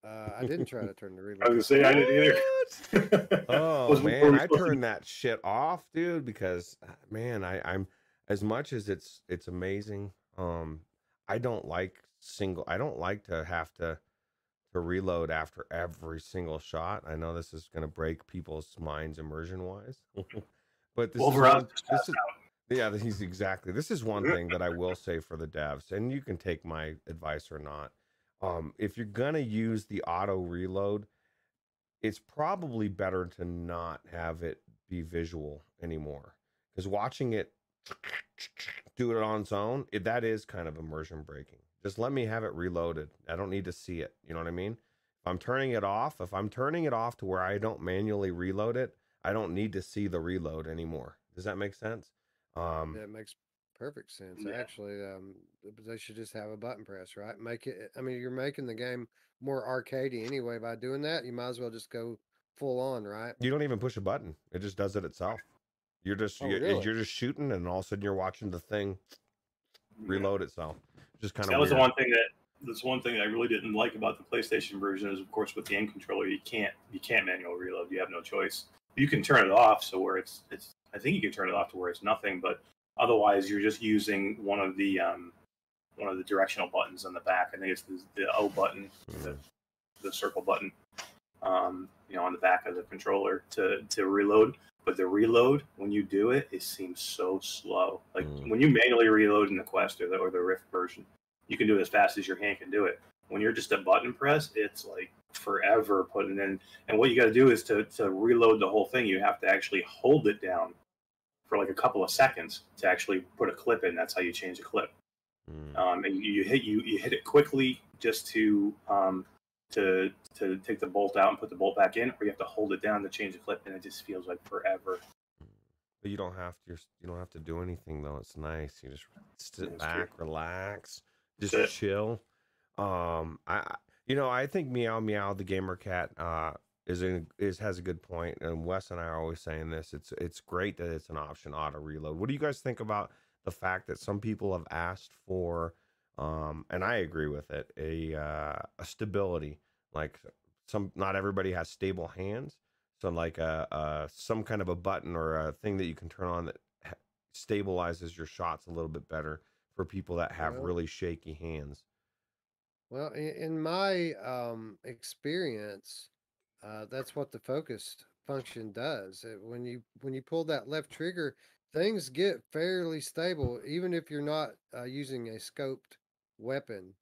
Uh, I didn't try to turn the reload. I was reload. gonna say I didn't either. Oh man, I turned that shit off, dude, because uh, man, I, I'm as much as it's it's amazing. Um, I don't like single. I don't like to have to to reload after every single shot. I know this is going to break people's minds immersion wise, but this Well, is this is yeah, he's exactly. This is one thing that I will say for the devs, and you can take my advice or not. Um, if you're gonna use the auto reload, it's probably better to not have it be visual anymore because watching it do it on its own, it, that is kind of immersion breaking. Just let me have it reloaded. I don't need to see it. You know what I mean? If I'm turning it off, if I'm turning it off to where I don't manually reload it, I don't need to see the reload anymore. Does that make sense? Um, That makes perfect sense. Yeah. Actually, um, they should just have a button press, right? Make it. I mean, you're making the game more arcadey anyway by doing that. You might as well just go full on, right? you don't even push a button; it just does it itself. You're just Oh, you're, really? you're just shooting, and all of a sudden you're watching the thing reload itself. Just kind of that was the one thing that that's one thing that I really didn't like about the PlayStation version is, of course, with the aim controller, you can't you can't manual reload. You have no choice. You can turn it off, so where it's it's. I think you can turn it off to where it's nothing, but otherwise, you're just using one of the um, one of the directional buttons on the back. I think it's the, the O button, the, the circle button, um, you know, on the back of the controller to to reload. But the reload, when you do it, it seems so slow. Like Mm. when you manually reload in the Quest or the or the Rift version, you can do it as fast as your hand can do it. When you're just a button press, it's like forever putting in. And what you got to do is to to reload the whole thing, you have to actually hold it down for like a couple of seconds to actually put a clip in. That's how you change a clip. Mm. Um, and you, you hit you you hit it quickly just to um, to to take the bolt out and put the bolt back in, or you have to hold it down to change the clip, and it just feels like forever. But you don't have to. You're, you don't have to do anything though. It's nice. You just sit That's true. back, relax, just chill. Um, I- you know, I think Meow Meow the gamer cat uh is in, is has a good point, and Wes and I are always saying this. It's it's great that it's an option auto reload. What do you guys think about the fact that some people have asked for, um, and I agree with it, a uh, a stability like some not everybody has stable hands so like a, a some kind of a button or a thing that you can turn on that stabilizes your shots a little bit better for people that have really shaky hands Well, in, in my um, experience, uh, that's what the focus function does. It, when you when you pull that left trigger, things get fairly stable, even if you're not uh, using a scoped weapon.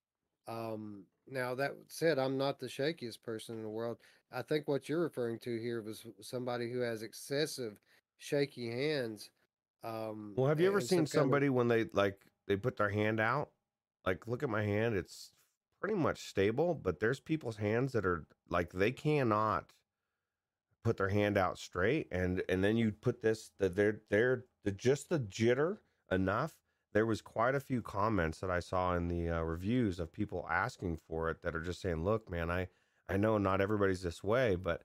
Um, now that said, I'm not the shakiest person in the world. I think what you're referring to here was somebody who has excessive shaky hands. Um, well have you ever seen some kind of- somebody when they like they put their hand out like look at my hand it's pretty much stable but there's people's hands that are like they cannot put their hand out straight and and then you put this that they're they're the, just the jitter enough there was quite a few comments that i saw in the uh, reviews of people asking for it that are just saying look man i i know not everybody's this way but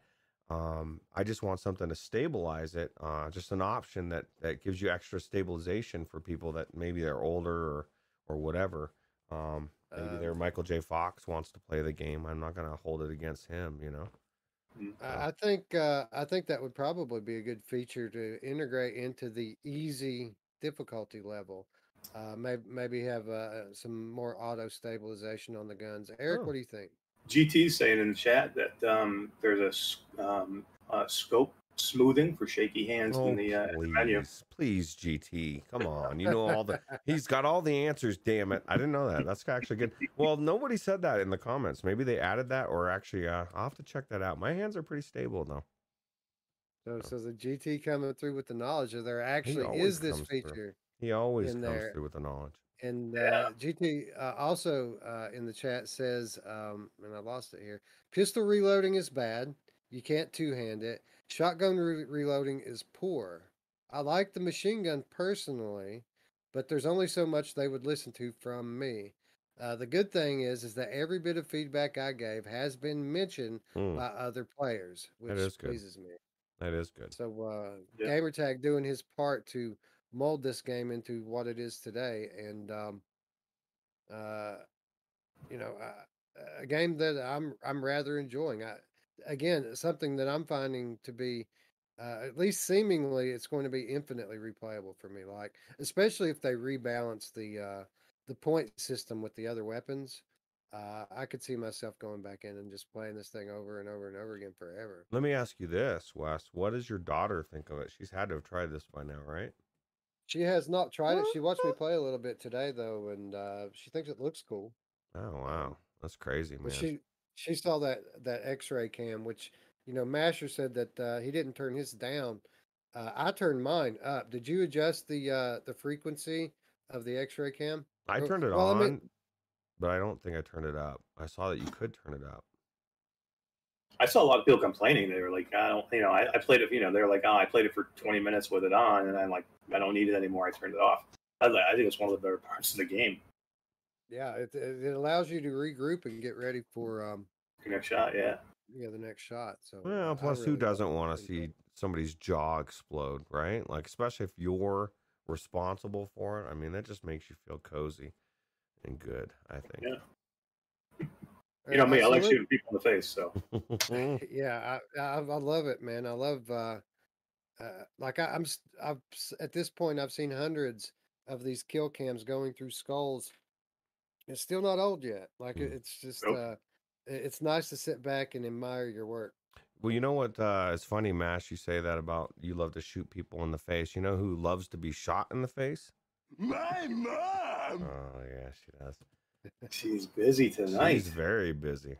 um i just want something to stabilize it uh just an option that that gives you extra stabilization for people that maybe they're older or or whatever. Um maybe Um, their michael j fox wants to play the game i'm not going to hold it against him you know Mm. I I think uh, I think that would probably be a good feature to integrate into the easy difficulty level. Uh, maybe maybe have uh, some more auto stabilization on the guns. Eric, Oh. what do you think? GT's saying in the chat that um, there's a, um, uh, scope smoothing for shaky hands in the, uh, in the menu. Oh, please, please, GT, come on. You know all the he's got all the answers. Damn it, I didn't know that. That's actually good. Well, nobody said that in the comments. Maybe they added that, or actually, uh, I'll have to check that out. My hands are pretty stable though. So, so the GT coming through with the knowledge that there actually is this comes through. feature. He always In comes there. through with the knowledge. And Yeah. uh, GT uh, also uh, in the chat says, um, and I lost it here. Pistol reloading is bad. You can't two hand it. Shotgun re- reloading is poor. I like the machine gun personally, but there's only so much they would listen to from me. Uh, the good thing is, is that every bit of feedback I gave has been mentioned Hmm, by other players, which is good. pleases me. that is good. So uh, Yeah. Gamertag doing his part to mold this game into what it is today, and um, uh, you know, uh, a game that I'm I'm rather enjoying. I, again, something that I'm finding to be uh, at least seemingly it's going to be infinitely replayable for me. Like especially if they rebalance the uh, the point system with the other weapons. Uh, I could see myself going back in and just playing this thing over and over and over again forever. Let me ask you this, Wes. What does your daughter think of it? She's had to have tried this by now, right? She has not tried it. She watched me play a little bit today though, and uh, she thinks it looks cool. Oh wow, that's crazy, man. But she she saw that that X-ray cam, which you know Masher said that uh, he didn't turn his down. Uh, I turned mine up. Did you adjust the uh, the frequency of the X-ray cam? I turned it well, I on, mean- but I don't think I turned it up. I saw that you could turn it up. I saw a lot of people complaining. They were like, I don't, you know, I, I played it, you know, they're like, oh, I played it for 20 minutes with it on, and I'm like, I don't need it anymore. I turned it off. I, I think it's one of the better parts of the game. Yeah, it it it allows you to regroup and get ready for um Your next shot, yeah. yeah the next shot. So Well, plus, who really love doesn't want to Really see somebody's jaw explode, right? Like, especially if you're responsible for it. I mean, that just makes you feel cozy and good. I think. Yeah. You know me, I like shooting people in the face. So yeah I, I I love it man I love uh, uh like I, I'm s- I've at this point I've seen hundreds of these kill cams going through skulls it's still not old yet like Mm. it's just Nope. uh it's nice to sit back and admire your work well, you know what? Uh, it's funny, Mash. You say that about you love to shoot people in the face. You know who loves to be shot in the face? My mom. Oh yeah, she does. she's busy tonight. She's very busy.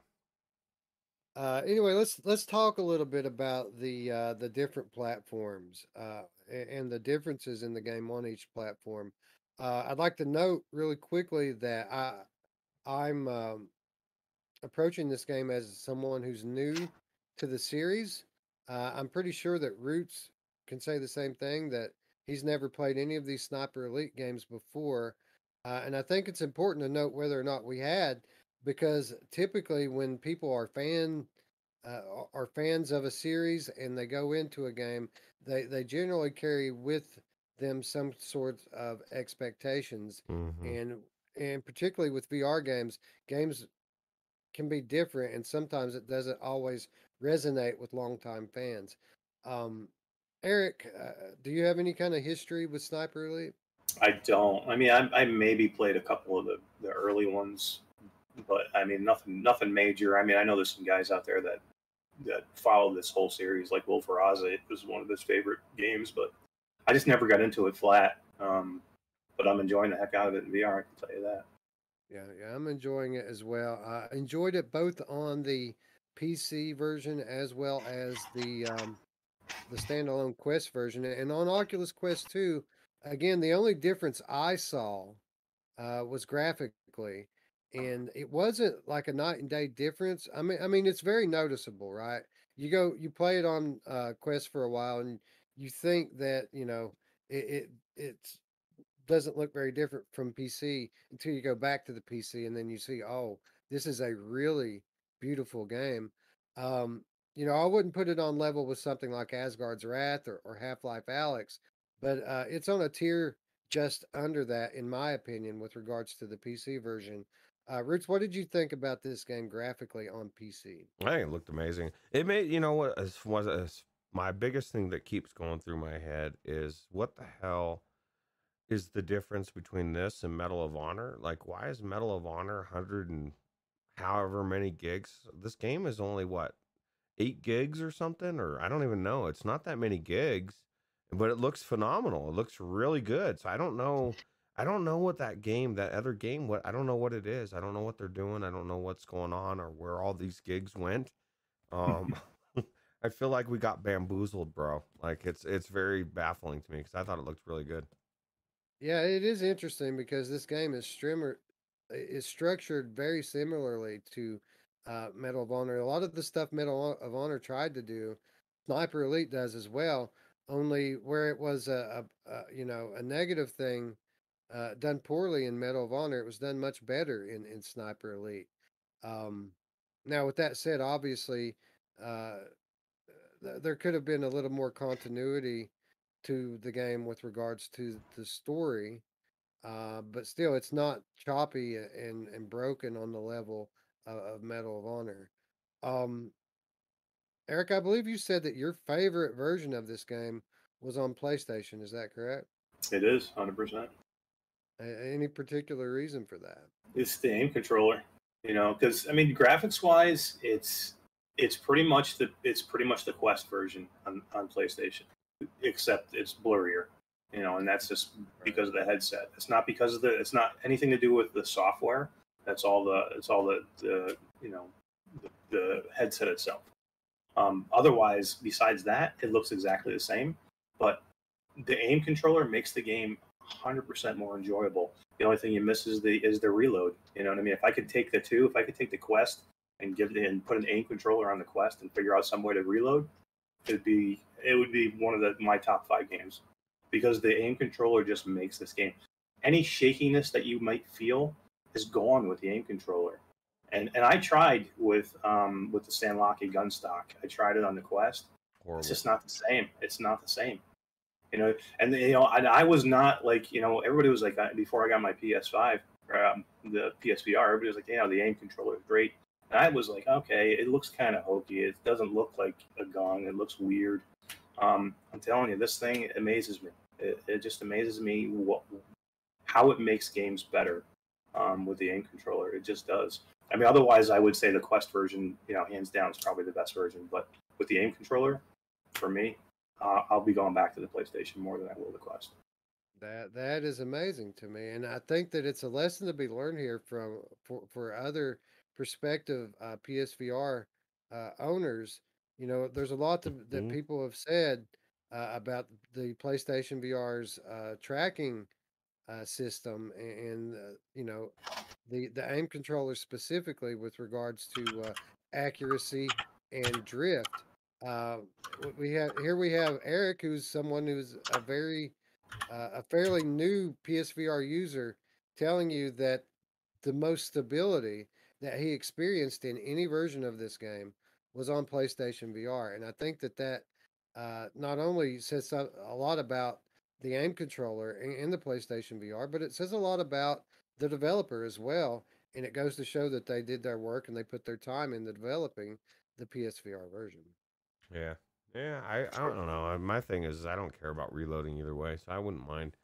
uh anyway let's let's talk a little bit about the uh the different platforms uh and the differences in the game on each platform uh i'd like to note really quickly that i i'm um approaching this game as someone who's new to the series. Uh, I'm pretty sure that Roots can say the same thing that he's never played any of these Sniper Elite games before. Uh, and I think it's important to note whether or not we had, because typically when people are fan uh, are fans of a series and they go into a game, they they generally carry with them some sort of expectations Mhm. and and particularly with VR games, games can be different, and sometimes it doesn't always resonate with longtime fans. Um, Eric, uh, do you have any kind of history with Sniper Elite? I don't. I mean, I, I maybe played a couple of the, the early ones, but I mean, nothing nothing major. I mean, I know there's some guys out there that that follow this whole series, like Will Ferraza. It was one of his favorite games, but I just never got into it flat. Um, but I'm enjoying the heck out of it in VR. I can tell you that. Yeah, yeah, I'm enjoying it as well. I enjoyed it both on the PC version as well as the um, the standalone Quest version, and on Oculus Quest 2. Again, the only difference I saw uh, was graphically, and it wasn't like a night and day difference. I mean, I mean, it's very noticeable, right? You go, you play it on uh, Quest for a while, and you think that you know it, it it's doesn't look very different from PC until you go back to the PC and then you see, oh, this is a really beautiful game. Um, you know, I wouldn't put it on level with something like Asgard's Wrath or, or Half Life Alyx, but uh, it's on a tier just under that, in my opinion, with regards to the PC version. Uh, Roots, what did you think about this game graphically on PC? It looked amazing. It made you know what as was as my biggest thing that keeps going through my head is what the hell is the difference between this and Medal of Honor? Like, why is Medal of Honor hundred and however many gigs? This game is only what eight gigs or something, or I don't even know. It's not that many gigs, but it looks phenomenal. It looks really good. So I don't know. I don't know what that game, that other game, what I don't know what it is. I don't know what they're doing. I don't know what's going on or where all these gigs went. Um, I feel like we got bamboozled, bro. Like it's it's very baffling to me because I thought it looked really good. Yeah, it is interesting because this game is strimmer is structured very similarly to uh, Medal of Honor. A lot of the stuff Medal of Honor tried to do, Sniper Elite does as well. Only where it was a, a, a you know a negative thing uh, done poorly in Medal of Honor, it was done much better in in Sniper Elite. Um, now, with that said, obviously, uh, there could have been a little more continuity to the game with regards to the story. Uh, but still, it's not choppy and, and broken on the level of, of Medal of Honor. Um, Eric, I believe you said that your favorite version of this game was on PlayStation. Is that correct? It is 100. percent A- any particular reason for that? It's the aim controller, you know, because I mean, graphics wise, it's it's pretty much the it's pretty much the Quest version on, on PlayStation, except it's blurrier, you know, and that's just because of the headset. It's not because of the it's not anything to do with the software. That's all the it's all the, the you know the, the headset itself. Um, otherwise, besides that, it looks exactly the same, but the aim controller makes the game 100% more enjoyable. The only thing you miss is the is the reload. You know what I mean? If I could take the two, if I could take the Quest and give and put an aim controller on the Quest and figure out some way to reload, it'd be it would be one of the my top five games because the aim controller just makes this game. Any shakiness that you might feel is gone with the aim controller. And and I tried with um with the Sanlaki gun stock. I tried it on the Quest. Horrible. It's just not the same. It's not the same. You know, and you know, I, I was not like you know everybody was like uh, before I got my PS5, um, the PSVR. Everybody was like, you know, the aim controller is great. I was like, okay, it looks kind of hokey. It doesn't look like a gun. It looks weird. Um, I'm telling you, this thing amazes me. It, it just amazes me what how it makes games better um, with the aim controller. It just does. I mean, otherwise, I would say the Quest version, you know, hands down, is probably the best version. But with the aim controller, for me, uh, I'll be going back to the PlayStation more than I will the Quest. That that is amazing to me, and I think that it's a lesson to be learned here from for for other prospective uh, PSVR uh, owners. You know, there's a lot to, that Mhm. people have said uh, about the PlayStation VR's uh, tracking uh, system, and, uh, you know, the the aim controller specifically with regards to uh, accuracy and drift. Uh, we have here we have Eric, who's someone who's a very uh, a fairly new PSVR user, telling you that the most stability that he experienced in any version of this game was on PlayStation VR, and I think that that uh, not only says a lot about the aim controller in, the PlayStation VR, but it says a lot about the developer as well. And it goes to show that they did their work and they put their time into developing the PSVR version. Yeah. Yeah, I, I don't know. My thing is, I don't care about reloading either way, so I wouldn't mind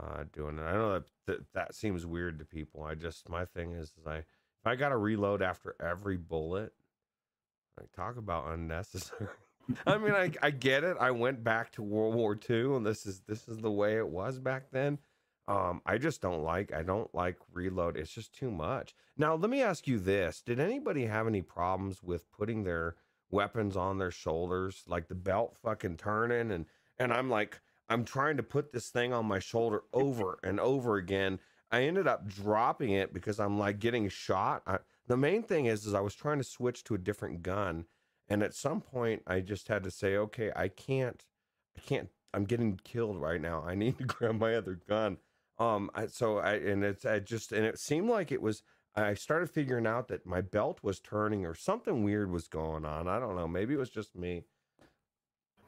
uh, doing it. I know that, that that seems weird to people. I just my thing is, is I if I got to reload after every bullet, like talk about unnecessary. I mean, I I get it. I went back to World War II, and this is this is the way it was back then. Um, I just don't like. I don't like reload. It's just too much. Now, let me ask you this: Did anybody have any problems with putting their weapons on their shoulders, like the belt fucking turning, and and I'm like, I'm trying to put this thing on my shoulder over and over again. I ended up dropping it because I'm like getting shot. I, the main thing is, is I was trying to switch to a different gun, and at some point I just had to say, okay, I can't, I can't. I'm getting killed right now. I need to grab my other gun. Um, I, so I and it's I just and it seemed like it was. I started figuring out that my belt was turning or something weird was going on. I don't know. Maybe it was just me.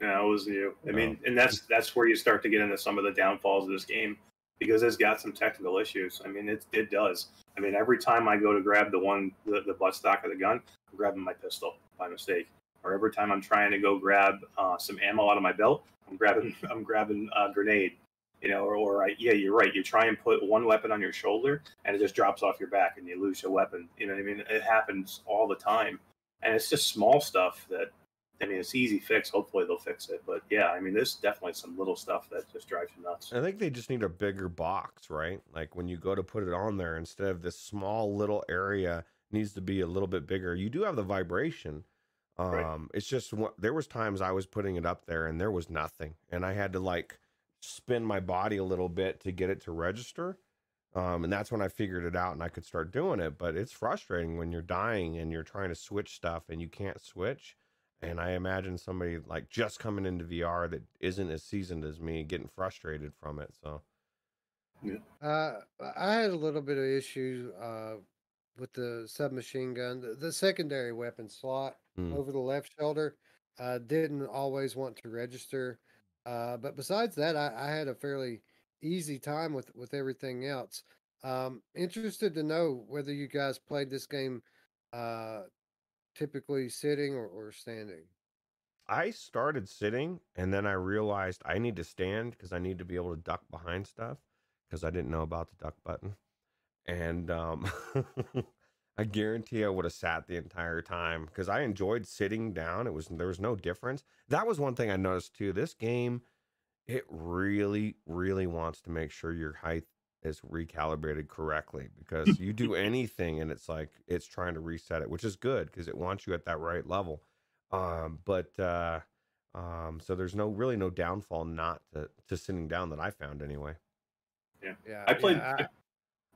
No, it was you. I No. mean, and that's that's where you start to get into some of the downfalls of this game because it's got some technical issues. I mean, it it does. I mean, every time I go to grab the one the, the butt stock of the gun, I'm grabbing my pistol by mistake. Or every time I'm trying to go grab uh, some ammo out of my belt, I'm grabbing I'm grabbing a grenade. You know, or, or I, yeah, you're right. You try and put one weapon on your shoulder, and it just drops off your back, and you lose your weapon. You know what I mean? It happens all the time, and it's just small stuff that I mean, it's easy fix. Hopefully, they'll fix it. But yeah, I mean, there's definitely some little stuff that just drives you nuts. I think they just need a bigger box, right? Like when you go to put it on there, instead of this small little area, needs to be a little bit bigger. You do have the vibration. Um, Right. it's just there was times I was putting it up there and there was nothing, and I had to like spin my body a little bit to get it to register. Um, and that's when I figured it out and I could start doing it. But it's frustrating when you're dying and you're trying to switch stuff and you can't switch. And I imagine somebody like just coming into VR that isn't as seasoned as me getting frustrated from it. So Uh, I had a little bit of issue uh, with the submachine gun. The, the secondary weapon slot Mm. over the left shoulder uh, didn't always want to register. Uh, but besides that, I, I had a fairly easy time with, with everything else. Um, interested to know whether you guys played this game uh, typically sitting or, or standing. I started sitting and then I realized I need to stand because I need to be able to duck behind stuff because I didn't know about the duck button. And um, I guarantee I would have sat the entire time because I enjoyed sitting down. It was there was no difference. That was one thing I noticed too. This game, it really, really wants to make sure your height is recalibrated correctly because you do anything and it's like it's trying to reset it, which is good because it wants you at that right level. Um, but uh, um, so there's no really no downfall not to, to sitting down that I found anyway. Yeah, I played. yeah,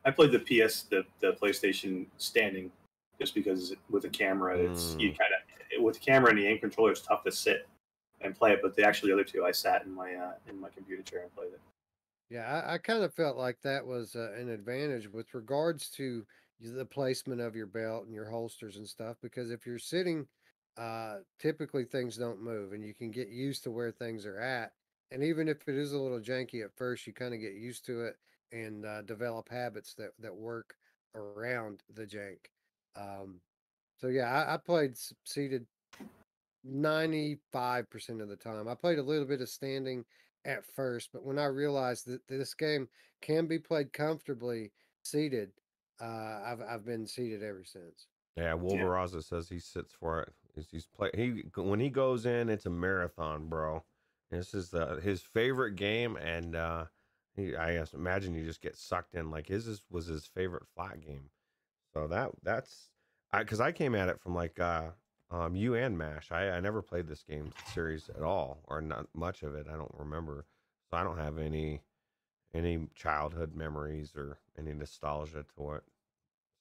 I, played the PS, the, the PlayStation standing just because with the camera, it's you Mm. kind of with the camera and the aim controller, it's tough to sit and play it. But the actually the other two, I sat in my uh, in my computer chair and played it. Yeah, I, I kind of felt like that was uh, an advantage with regards to the placement of your belt and your holsters and stuff. Because if you're sitting, uh, typically things don't move, and you can get used to where things are at. And even if it is a little janky at first, you kind of get used to it and uh, develop habits that that work around the jank. Um, so yeah, I, I played seated 95% of the time. I played a little bit of standing at first, but when I realized that this game can be played comfortably seated, uh, I've I've been seated ever since. Yeah, Wolveraza says he sits for it. He's, he's play he when he goes in, it's a marathon, bro. This is the his favorite game, and uh, he I guess imagine you just get sucked in. Like his is, was his favorite flat game. So that that's I because I came at it from like uh, um you and Mash. I I never played this game series at all, or not much of it. I don't remember, so I don't have any any childhood memories or any nostalgia to it.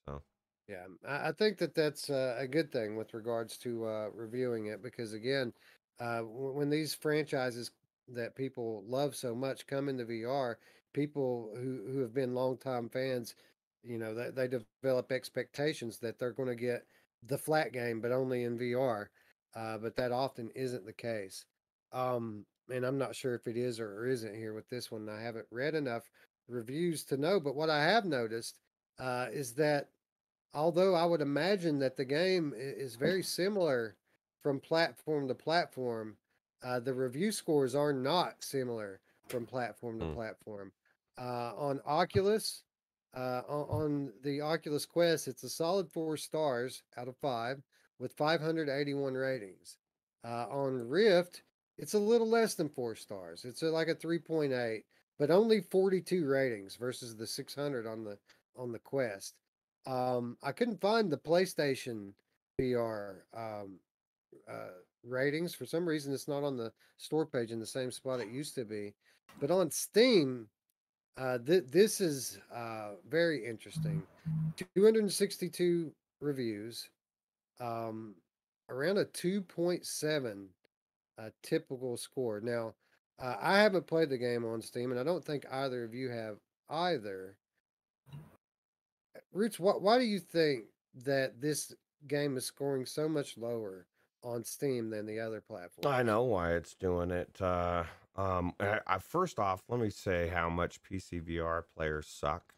So Yeah, I, I think that that's uh, a good thing with regards to uh, reviewing it because again, uh, when these franchises that people love so much come into VR, people who who have been longtime fans, you know, they, they develop expectations that they're going to get the flat game, but only in VR. Uh, but that often isn't the case. Um, and I'm not sure if it is or isn't here with this one. I haven't read enough reviews to know, but what I have noticed uh, is that although I would imagine that the game is very similar from platform to platform, uh, the review scores are not similar from platform to Hmm. platform. Uh, on Oculus, uh, on, the Oculus Quest, it's a solid four stars out of five with 581 ratings. Uh, on Rift, it's a little less than four stars. It's a, like a 3.8, but only 42 ratings versus the 600 on the on the Quest. Um, I couldn't find the PlayStation VR um, uh, ratings for some reason. It's not on the store page in the same spot it used to be, but on Steam, uh, th- this is uh, very interesting. 262 reviews, um, around a 2.7 uh, typical score. Now, uh, I haven't played the game on Steam, and I don't think either of you have either. Roots, why, why do you think that this game is scoring so much lower on Steam than the other platforms? I know why it's doing it. Uh, um, I, I, first off, let me say how much PCVR players suck.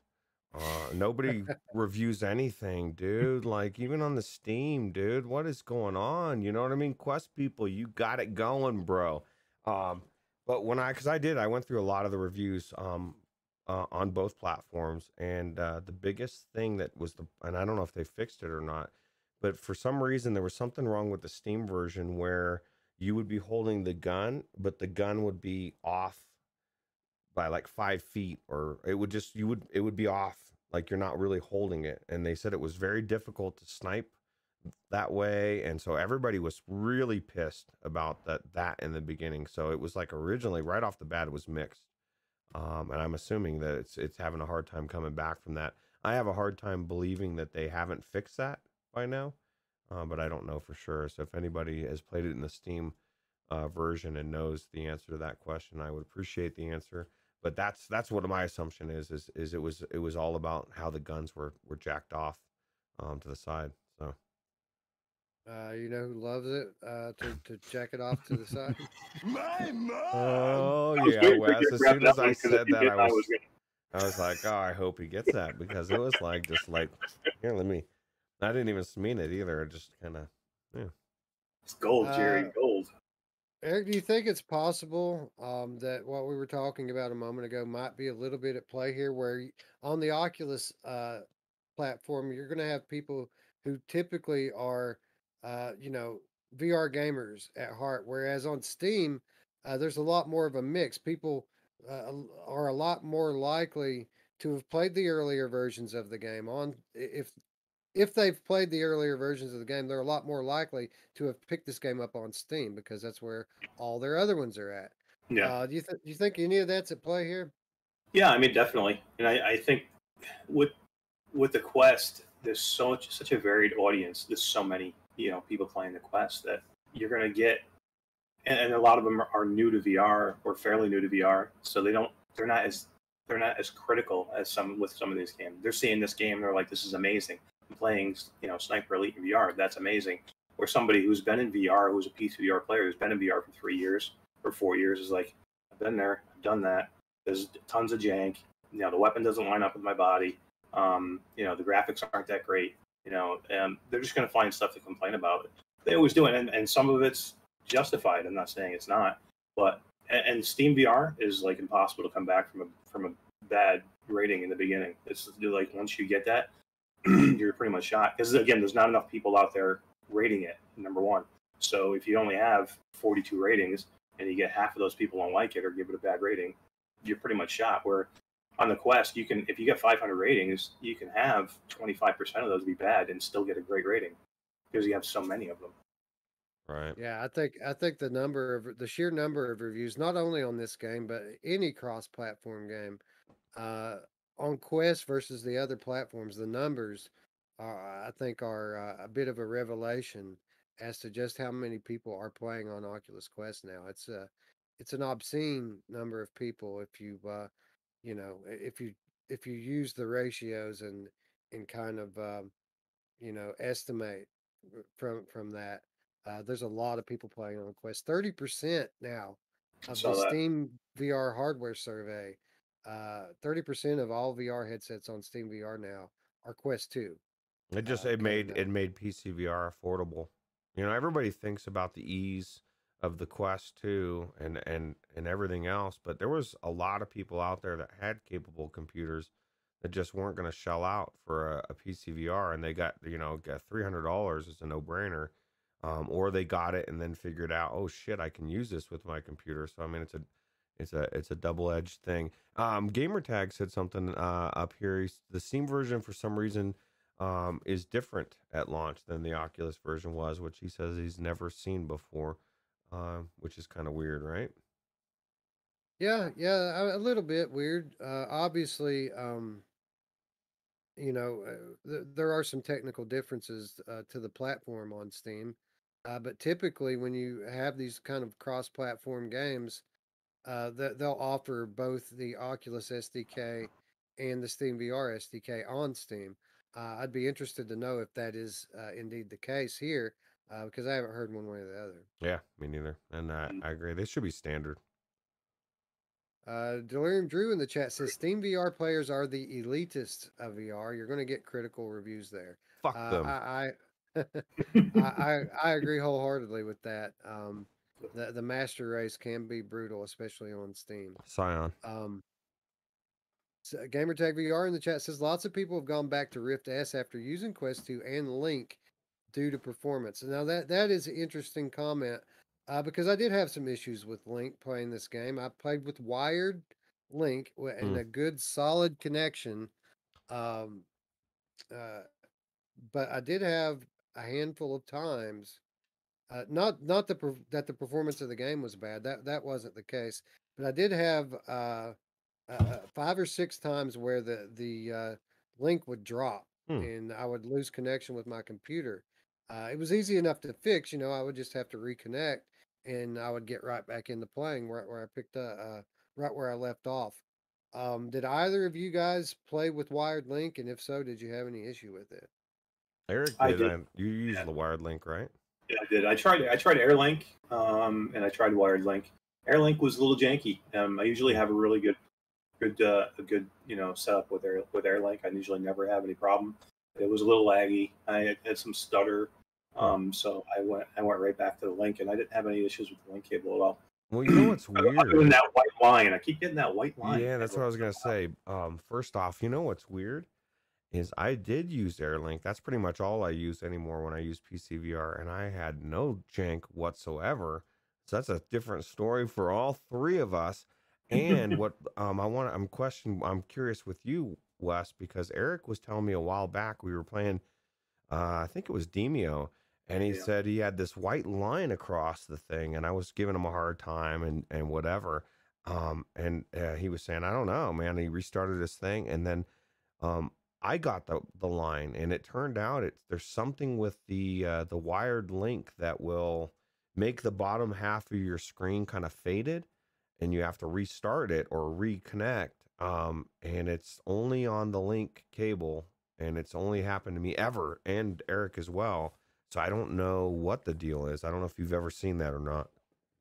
Uh, nobody reviews anything, dude. Like even on the Steam, dude. What is going on? You know what I mean? Quest people, you got it going, bro. Um, but when I, because I did, I went through a lot of the reviews. Um, uh, on both platforms, and uh, the biggest thing that was the, and I don't know if they fixed it or not, but for some reason there was something wrong with the Steam version where you would be holding the gun, but the gun would be off by like five feet, or it would just you would it would be off like you're not really holding it. And they said it was very difficult to snipe that way, and so everybody was really pissed about that that in the beginning. So it was like originally right off the bat it was mixed, um, and I'm assuming that it's it's having a hard time coming back from that. I have a hard time believing that they haven't fixed that by now uh, but I don't know for sure. So if anybody has played it in the Steam uh, version and knows the answer to that question, I would appreciate the answer. But that's that's what my assumption is is is it was it was all about how the guns were were jacked off um, to the side. So Uh, you know who loves it? Uh, to to check it off to the side. My mom! oh yeah, Wes. As soon as I one, 'cause if said that, I I was was I was like, oh, I hope he gets that because it was like just like here, let me. I didn't even mean it either. I just kind of yeah. It's gold, Jerry. Uh, gold. Eric, do you think it's possible um, that what we were talking about a moment ago might be a little bit at play here, where y- on the Oculus uh, platform, you're going to have people who typically are, uh, you know, VR gamers at heart, whereas on Steam, uh, there's a lot more of a mix. People uh, are a lot more likely to have played the earlier versions of the game on if if they've played the earlier versions of the game, they're a lot more likely to have picked this game up on Steam because that's where all their other ones are at. Yeah. Uh, do you th- do you think any of that's at play here? Yeah, I mean, definitely, and I, I think with with the quest, there's so much, such a varied audience. There's so many, you know, people playing the Quest that you're gonna get, and, and a lot of them are, are new to VR or fairly new to VR, so they don't, they're not as, they're not as critical as some with some of these games. They're seeing this game, they're like, this is amazing. Playing, you know, Sniper Elite in VR. That's amazing. Or somebody who's been in VR, who's a PCVR player, who's been in VR for three years or four years, is like, I've been there, I've done that. There's tons of jank. You know, the weapon doesn't line up with my body. Um, you know, the graphics aren't that great. You know, they're just going to find stuff to complain about. They always do it, and, and some of it's justified. I'm not saying it's not, but and, and Steam VR is like impossible to come back from a from a bad rating in the beginning. It's like once you get that, you're pretty much shot. Because again, there's not enough people out there rating it. Number one, so if you only have 42 ratings and you get half of those people don't like it or give it a bad rating, you're pretty much shot. Where on the Quest, you can if you get 500 ratings, you can have 25% of those be bad and still get a great rating because you have so many of them. Right. Yeah, I think I think the number of the sheer number of reviews, not only on this game but any cross-platform game, uh, on Quest versus the other platforms, the numbers, are, I think, are uh, a bit of a revelation as to just how many people are playing on Oculus Quest now. It's a it's an obscene number of people if you uh, you know if you if you use the ratios and and kind of um, you know estimate from from that. Uh, there's a lot of people playing on Quest. Thirty percent now of Saw the that. Steam VR hardware survey. Uh, Thirty percent of all VR headsets on Steam VR now are Quest Two. It just uh, it made it made PCVR affordable. You know, everybody thinks about the ease of the Quest 2 and and and everything else, but there was a lot of people out there that had capable computers that just weren't going to shell out for a, a PCVR, and they got you know got three hundred dollars is a no brainer, um, or they got it and then figured out, oh shit, I can use this with my computer. So I mean, it's a it's a it's a double edged thing. Um, Gamertag said something uh, up here. He's, the Steam version for some reason um, is different at launch than the Oculus version was, which he says he's never seen before, um, which is kind of weird, right? Yeah, yeah, a, a little bit weird. Uh, obviously, um, you know, uh, th- there are some technical differences uh, to the platform on Steam, uh, but typically when you have these kind of cross-platform games, uh, that they'll offer both the Oculus SDK and the Steam VR SDK on Steam. Uh, I'd be interested to know if that is uh, indeed the case here, uh, because I haven't heard one way or the other. Yeah, me neither. And I, Mm. I agree. They should be standard. Uh, Delirium Drew in the chat says Steam VR players are the elitist of VR. You're going to get critical reviews there. Fuck Uh, them. I, I, I, I I agree wholeheartedly with that. Um, the the master race can be brutal, especially on Steam. Scion. Um, so Gamertag VR in the chat says lots of people have gone back to Rift S after using Quest 2 and Link due to performance. Now that that is an interesting comment uh, because I did have some issues with Link playing this game. I played with wired Link and Mm. a good solid connection. Um, uh, but I did have a handful of times. Uh, not not the that the performance of the game was bad. That that wasn't the case. But I did have uh, uh, five or six times where the the uh, link would drop Hmm. and I would lose connection with my computer. Uh, it was easy enough to fix. You know, I would just have to reconnect and I would get right back into playing right where I picked up, uh, right where I left off. Um, did either of you guys play with wired link? And if so, did you have any issue with it? Eric I did. did. you use Yeah. the wired link, right? Yeah, I did. I tried. I tried AirLink, um, and I tried Wired Link. AirLink was a little janky. Um, I usually have a really good, good, uh, a good, you know, setup with Air with AirLink. I usually never have any problem. It was a little laggy. I had, some stutter, um, so I went. I went right back to the link, and I didn't have any issues with the link cable at all. Well, you know what's Other than weird? that white line, I keep getting that white line. Yeah, that's what I was gonna say. Um, first off, you know what's weird is I did use AirLink. That's pretty much all I use anymore when I use PCVR, and I had no jank whatsoever. So that's a different story for all three of us. And what um I want I'm question I'm curious with you, Wes, because Eric was telling me a while back we were playing uh I think it was Demeo, and he Yeah. said he had this white line across the thing, and I was giving him a hard time and and whatever. Um, and uh, he was saying, I don't know, man. He restarted his thing, and then um, I got the the line, and it turned out it's there's something with the uh, the wired link that will make the bottom half of your screen kind of faded, and you have to restart it or reconnect. Um, and it's only on the link cable, and it's only happened to me ever, and Eric as well. So I don't know what the deal is. I don't know if you've ever seen that or not.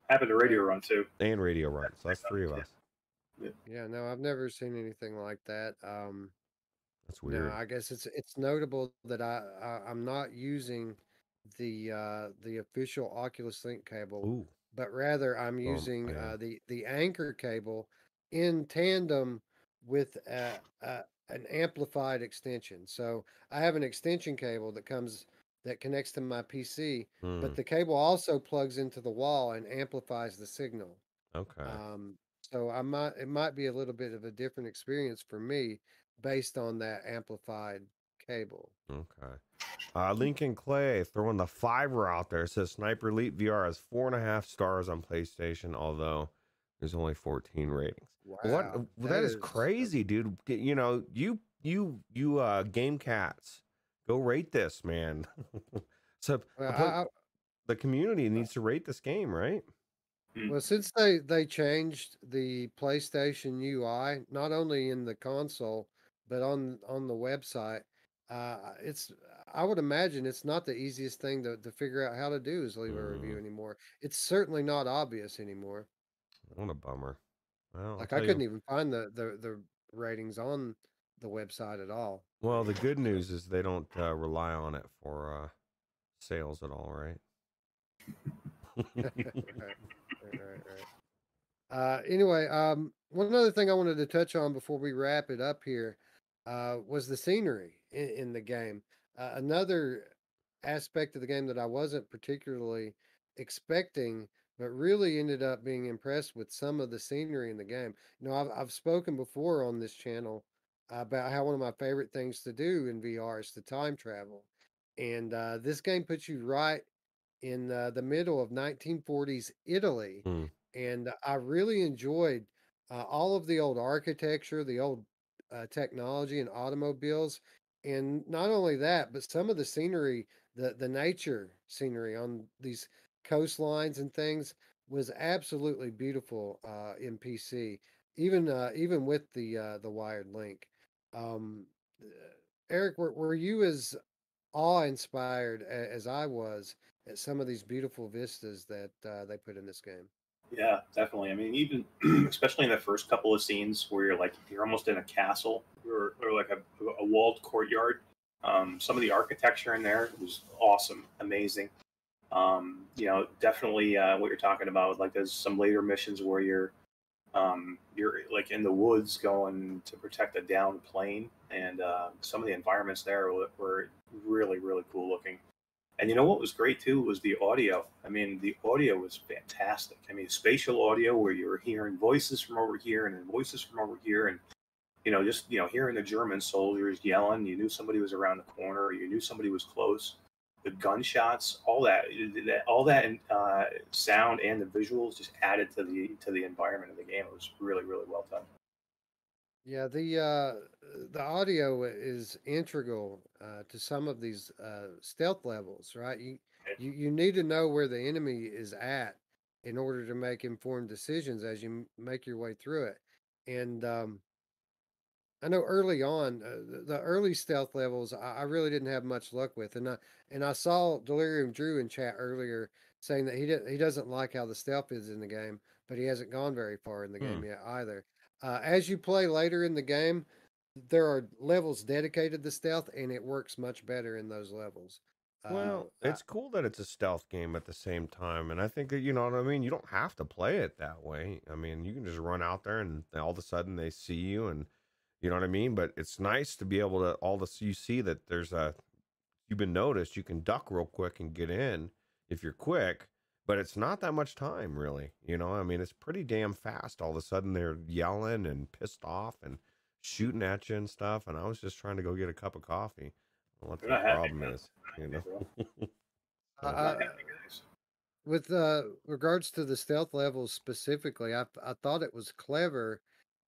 Happened to radio run too. And Radio Run. So that's three of Yeah. us. Yeah, no, I've never seen anything like that. Um, That's no, weird. I guess it's it's notable that I, I I'm not using the uh the official Oculus Link cable, Ooh. but rather I'm Oh, using man. uh, the the Anker cable in tandem with a, a, an amplified extension. So I have an extension cable that comes that connects to my PC, Hmm, but the cable also plugs into the wall and amplifies the signal. okay. Um, so I might it might be a little bit of a different experience for me based on that amplified cable. Okay. Uh, Lincoln Clay throwing the fiver out there says Sniper Elite VR has four and a half stars on PlayStation, although there's only 14 ratings. Wow, what? that is, crazy, dude. You know, you you you uh game cats, go rate this, man. so Well, I, I, the community needs to rate this game, right? well, since they they changed the PlayStation UI, not only in the console but on on the website, uh, it's I would imagine it's not the easiest thing to, to figure out how to do is leave a review Mm. anymore. It's certainly not obvious anymore. What a bummer. Well, Like I couldn't even find the, the the ratings on the website at all. Well, the good news is they don't uh, rely on it for uh, sales at all, right? right, right, right, right. Uh, anyway, um, one other thing I wanted to touch on before we wrap it up here uh, was the scenery in, in the game. Uh, another aspect of the game that I wasn't particularly expecting, but really ended up being impressed with some of the scenery in the game. You know, I've, I've spoken before on this channel about how one of my favorite things to do in VR is to time travel. And uh, this game puts you right in uh, the middle of 1940s Italy, Hmm. and I really enjoyed uh, all of the old architecture, the old uh, technology, and automobiles. And not only that, but some of the scenery, the the nature scenery on these coastlines and things was absolutely beautiful uh, in PC. Even uh, even with the uh, the wired link. Um, Eric, were, were you as awe inspired as I was at some of these beautiful vistas that uh, they put in this game. Yeah, definitely. I mean, even especially in the first couple of scenes where you're like you're almost in a castle or, or like a, a walled courtyard. Um, some of the architecture in there was awesome, amazing. Um, you know, definitely uh, what you're talking about. Like there's some later missions where you're um, you're like in the woods going to protect a downed plane, and uh, some of the environments there were, were really really cool looking. And you know what was great too was the audio. I mean, the audio was fantastic. I mean, spatial audio where you were hearing voices from over here and then voices from over here, and you know, just you know, hearing the German soldiers yelling. You knew somebody was around the corner. Or you knew somebody was close. The gunshots, all that, that all that uh, sound and the visuals just added to the to the environment of the game. It was really really well done. Yeah, the uh, the audio is integral uh, to some of these uh, stealth levels, right? You, you you need to know where the enemy is at in order to make informed decisions as you make your way through it. And um, I know early on, uh, the, early stealth levels, I, I really didn't have much luck with, and I and I saw Delirium Drew in chat earlier saying that he did, he doesn't like how the stealth is in the game, but he hasn't gone very far in the game yet either. Uh, as you play later in the game, there are levels dedicated to stealth, and it works much better in those levels. Uh, Well, it's cool that it's a stealth game at the same time, and I think that you know what I mean. You don't have to play it that way. I mean, you can just run out there, and all of a sudden they see you, and you know what I mean. But it's nice to be able to all the you see that there's a you've been noticed. You can duck real quick and get in if you're quick, but it's not that much time really. You know, I mean, it's pretty damn fast. All of a sudden they're yelling and pissed off and shooting at you and stuff, and I was just trying to go get a cup of coffee. What the They're happy, problem is, you know. bro. I- Not I- happy guys. with uh regards to the stealth levels specifically, I I thought it was clever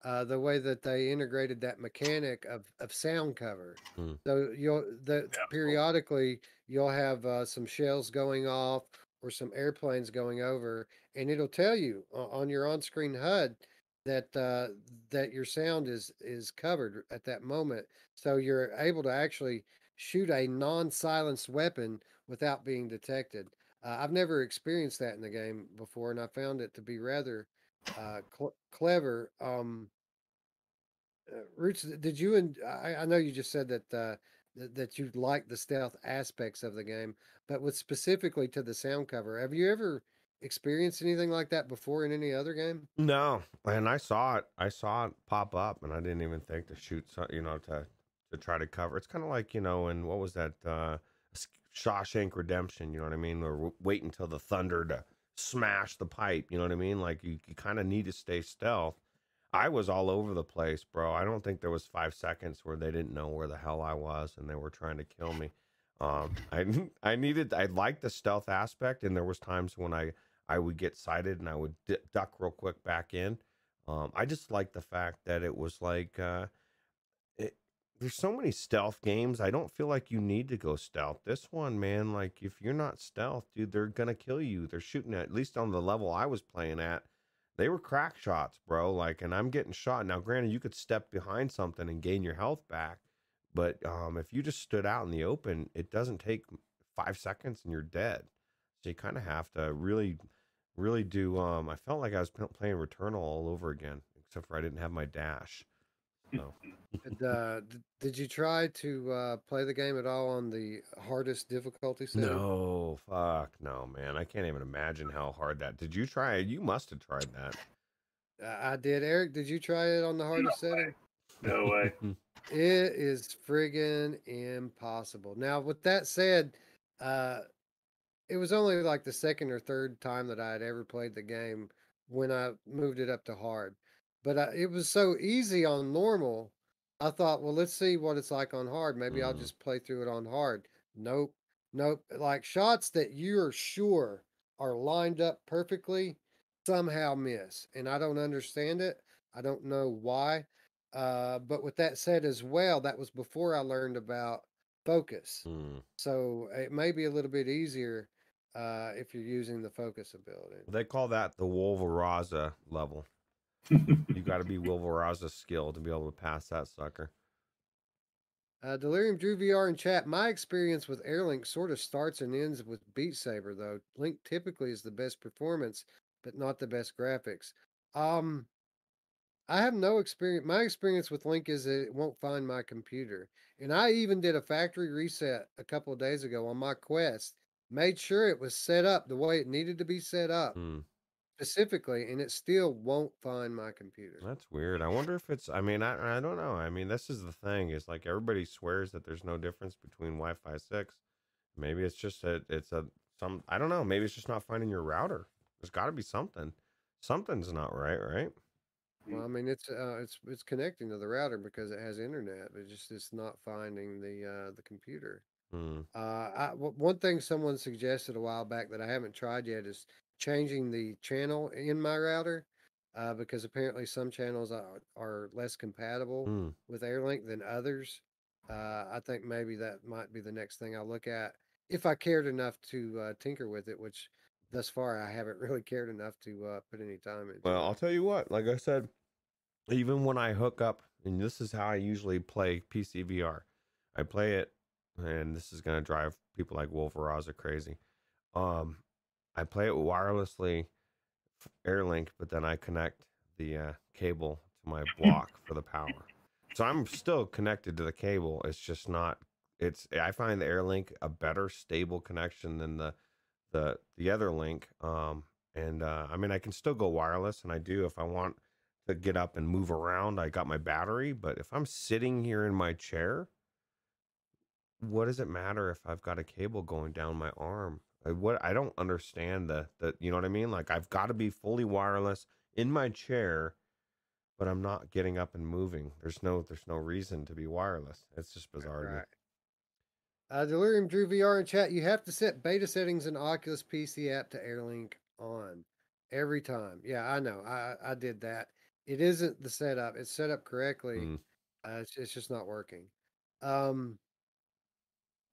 uh, the way that they integrated that mechanic of, of sound cover. Hmm. So you'll the Yeah. periodically you'll have uh, some shells going off or some airplanes going over, and it'll tell you on your on-screen HUD that uh, that your sound is is covered at that moment. So you're able to actually shoot a non-silenced weapon without being detected. Uh, I've never experienced that in the game before, and I found it to be rather uh, cl- clever. Um, uh, Roots, did you and I, I know you just said that uh, that, that you like the stealth aspects of the game, but with specifically to the sound cover, have you ever experienced anything like that before in any other game? No, and I saw it. I saw it pop up, and I didn't even think to shoot. So, you know, to to try to cover. It's kind of like you know, and what was that? Uh, Shawshank Redemption. You know what I mean? Or wait until the thunder to smash the pipe. You know what I mean? Like you, you kind of need to stay stealth. I was all over the place, bro. I don't think there was five seconds where they didn't know where the hell I was, and they were trying to kill me. Um, I I needed. I liked the stealth aspect, and there was times when I I would get sighted and I would di- duck real quick back in. Um, I just like the fact that it was like uh, it, there's so many stealth games. I don't feel like you need to go stealth. This one, man, like if you're not stealth, dude, they're gonna kill you. They're shooting at, at least on the level I was playing at. They were crack shots, bro. Like, and I'm getting shot now. Granted, you could step behind something and gain your health back, but um, if you just stood out in the open, it doesn't take five seconds and you're dead. So you kind of have to really really do um i felt like i was playing returnal all over again except for i didn't have my dash so And, uh, d- did you try to uh, play the game at all on the hardest difficulty setting? no fuck no man i can't even imagine how hard that did you try it you must have tried that I I did. Eric, did you try it on the hardest way. setting? No way. It is friggin' impossible. Now, with that said, uh, it was only like the second or third time that I had ever played the game when I moved it up to hard. But I, it was so easy on normal. I thought, well, let's see what it's like on hard. Maybe I'll Mhm. just play through it on hard. Nope. Nope. Like shots that you're sure are lined up perfectly somehow miss. And I don't understand it. I don't know why. Uh, but with that said as well, that was before I learned about focus. Hmm. So it may be a little bit easier uh, if you're using the focus ability. they call that the wolveraza level you got to be wolveraza skill to be able to pass that sucker Uh, Delirium Drew VR in chat. My experience with Airlink sort of starts and ends with Beat Saber, though. Link typically is the best performance, but not the best graphics. Um, I have no experience. My experience with Link is that it won't find my computer, and I even did a factory reset a couple of days ago on my Quest. Made sure it was set up the way it needed to be set up Hmm. Specifically, and it still won't find my computer. That's weird. I wonder if it's. I mean, I I don't know. I mean, this is the thing. Is like everybody swears that there's no difference between Wi-Fi six. Maybe it's just a. It's a some. I don't know. Maybe it's just not finding your router. There's got to be something. Something's not right, right? Well, I mean, it's uh, it's it's connecting to the router because it has internet, but just it's not finding the uh, the computer. Hmm. Uh, I, w- one thing someone suggested a while back that I haven't tried yet is changing the channel in my router, uh, because apparently some channels are, are less compatible Hmm. with Airlink than others. Uh, I think maybe that might be the next thing I'll look at if I cared enough to uh, tinker with it, which thus far I haven't really cared enough to uh, put any time into. Well. I'll tell you what. Like I said, even when I hook up, and this is how I usually play PC VR. I play it, and this is gonna drive people like Wolveraza crazy. Um, I play it wirelessly, Airlink, but then I connect the uh, cable to my block for the power. So I'm still connected to the cable. It's just not. It's. I find the Airlink a better stable connection than the the the other link. Um, and uh, I mean, I can still go wireless, and I do if I want to get up and move around. I got my battery, but if I'm sitting here in my chair, what does it matter if I've got a cable going down my arm? I, what I don't understand the the you know what I mean? Like I've got to be fully wireless in my chair, but I'm not getting up and moving. There's no there's no reason to be wireless. It's just bizarre. Right. Uh, Delirium Drew VR in chat. You have to set beta settings in Oculus PC app to Airlink on every time. Yeah, I know. I I did that. it isn't the setup. It's set up correctly. Mm. Uh, it's, it's just not working. Um,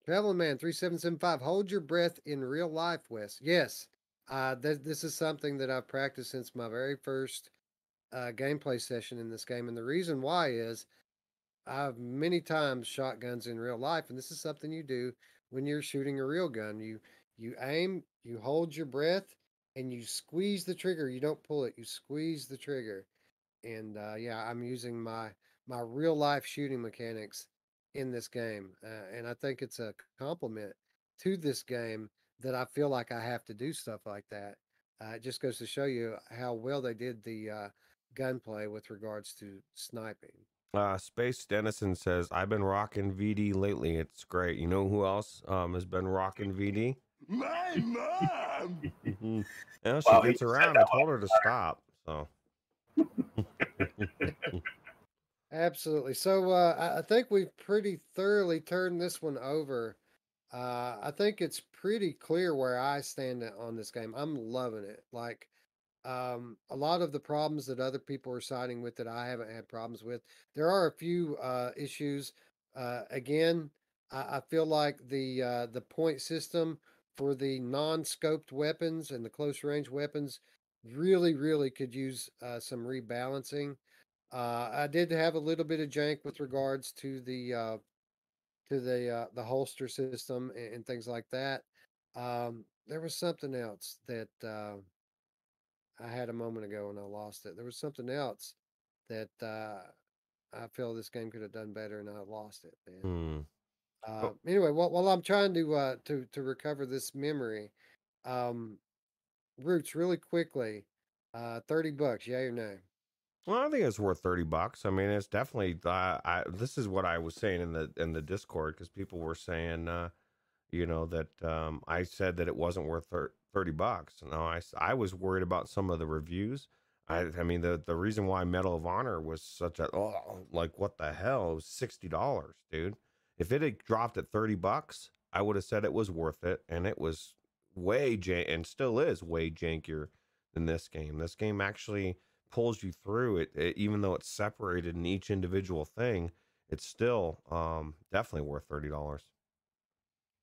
Traveling Man three seven seven five. Hold your breath in real life, Wes. Yes, uh, th- this is something that I've practiced since my very first uh, gameplay session in this game, and the reason why is I've many times shot guns in real life, and this is something you do when you're shooting a real gun. You you aim, you hold your breath, and you squeeze the trigger. You don't pull it. You squeeze the trigger. And uh, yeah, I'm using my my real life shooting mechanics in this game, uh, and I think it's a compliment to this game that I feel like I have to do stuff like that. Uh, it just goes to show you how well they did the uh, gunplay with regards to sniping. Uh, Space Dennison says, I've been rocking VD lately. It's great. You know who else um, has been rocking VD? My mom. you know, she Wow, he gets around. I told her to stop. So, Absolutely. So uh, I, think we've pretty thoroughly turned this one over. Uh, I think it's pretty clear where I stand on this game. I'm loving it. Like um, a lot of the problems that other people are siding with that I haven't had problems with. There are a few uh, issues. Uh, again, I, I feel like the uh, the point system for the non-scoped weapons and the close range weapons really, really could use uh, some rebalancing. Uh, I did have a little bit of jank with regards to the uh, to the uh, the holster system and, and things like that. Um, there was something else that uh, I had a moment ago and I lost it. There was something else that uh, I feel this game could have done better and I lost it, man. hmm. Uh, anyway, while, while I'm trying to uh, to to recover this memory, um, Roots, really quickly, uh, thirty bucks, yeah or no? Well, I think it's worth thirty bucks. I mean, it's definitely. Uh, I this is what I was saying in the in the Discord because people were saying, uh, you know, that um, I said that it wasn't worth thirty bucks. No, I I was worried about some of the reviews. I I mean, the the reason why Medal of Honor was such a oh, like what the hell? It was sixty dollars, dude. If it had dropped at thirty bucks, I would have said it was worth it, and it was way jan- and still is way jankier than this game. This game actually pulls you through it, it even though it's separated in each individual thing it's still um definitely worth thirty dollars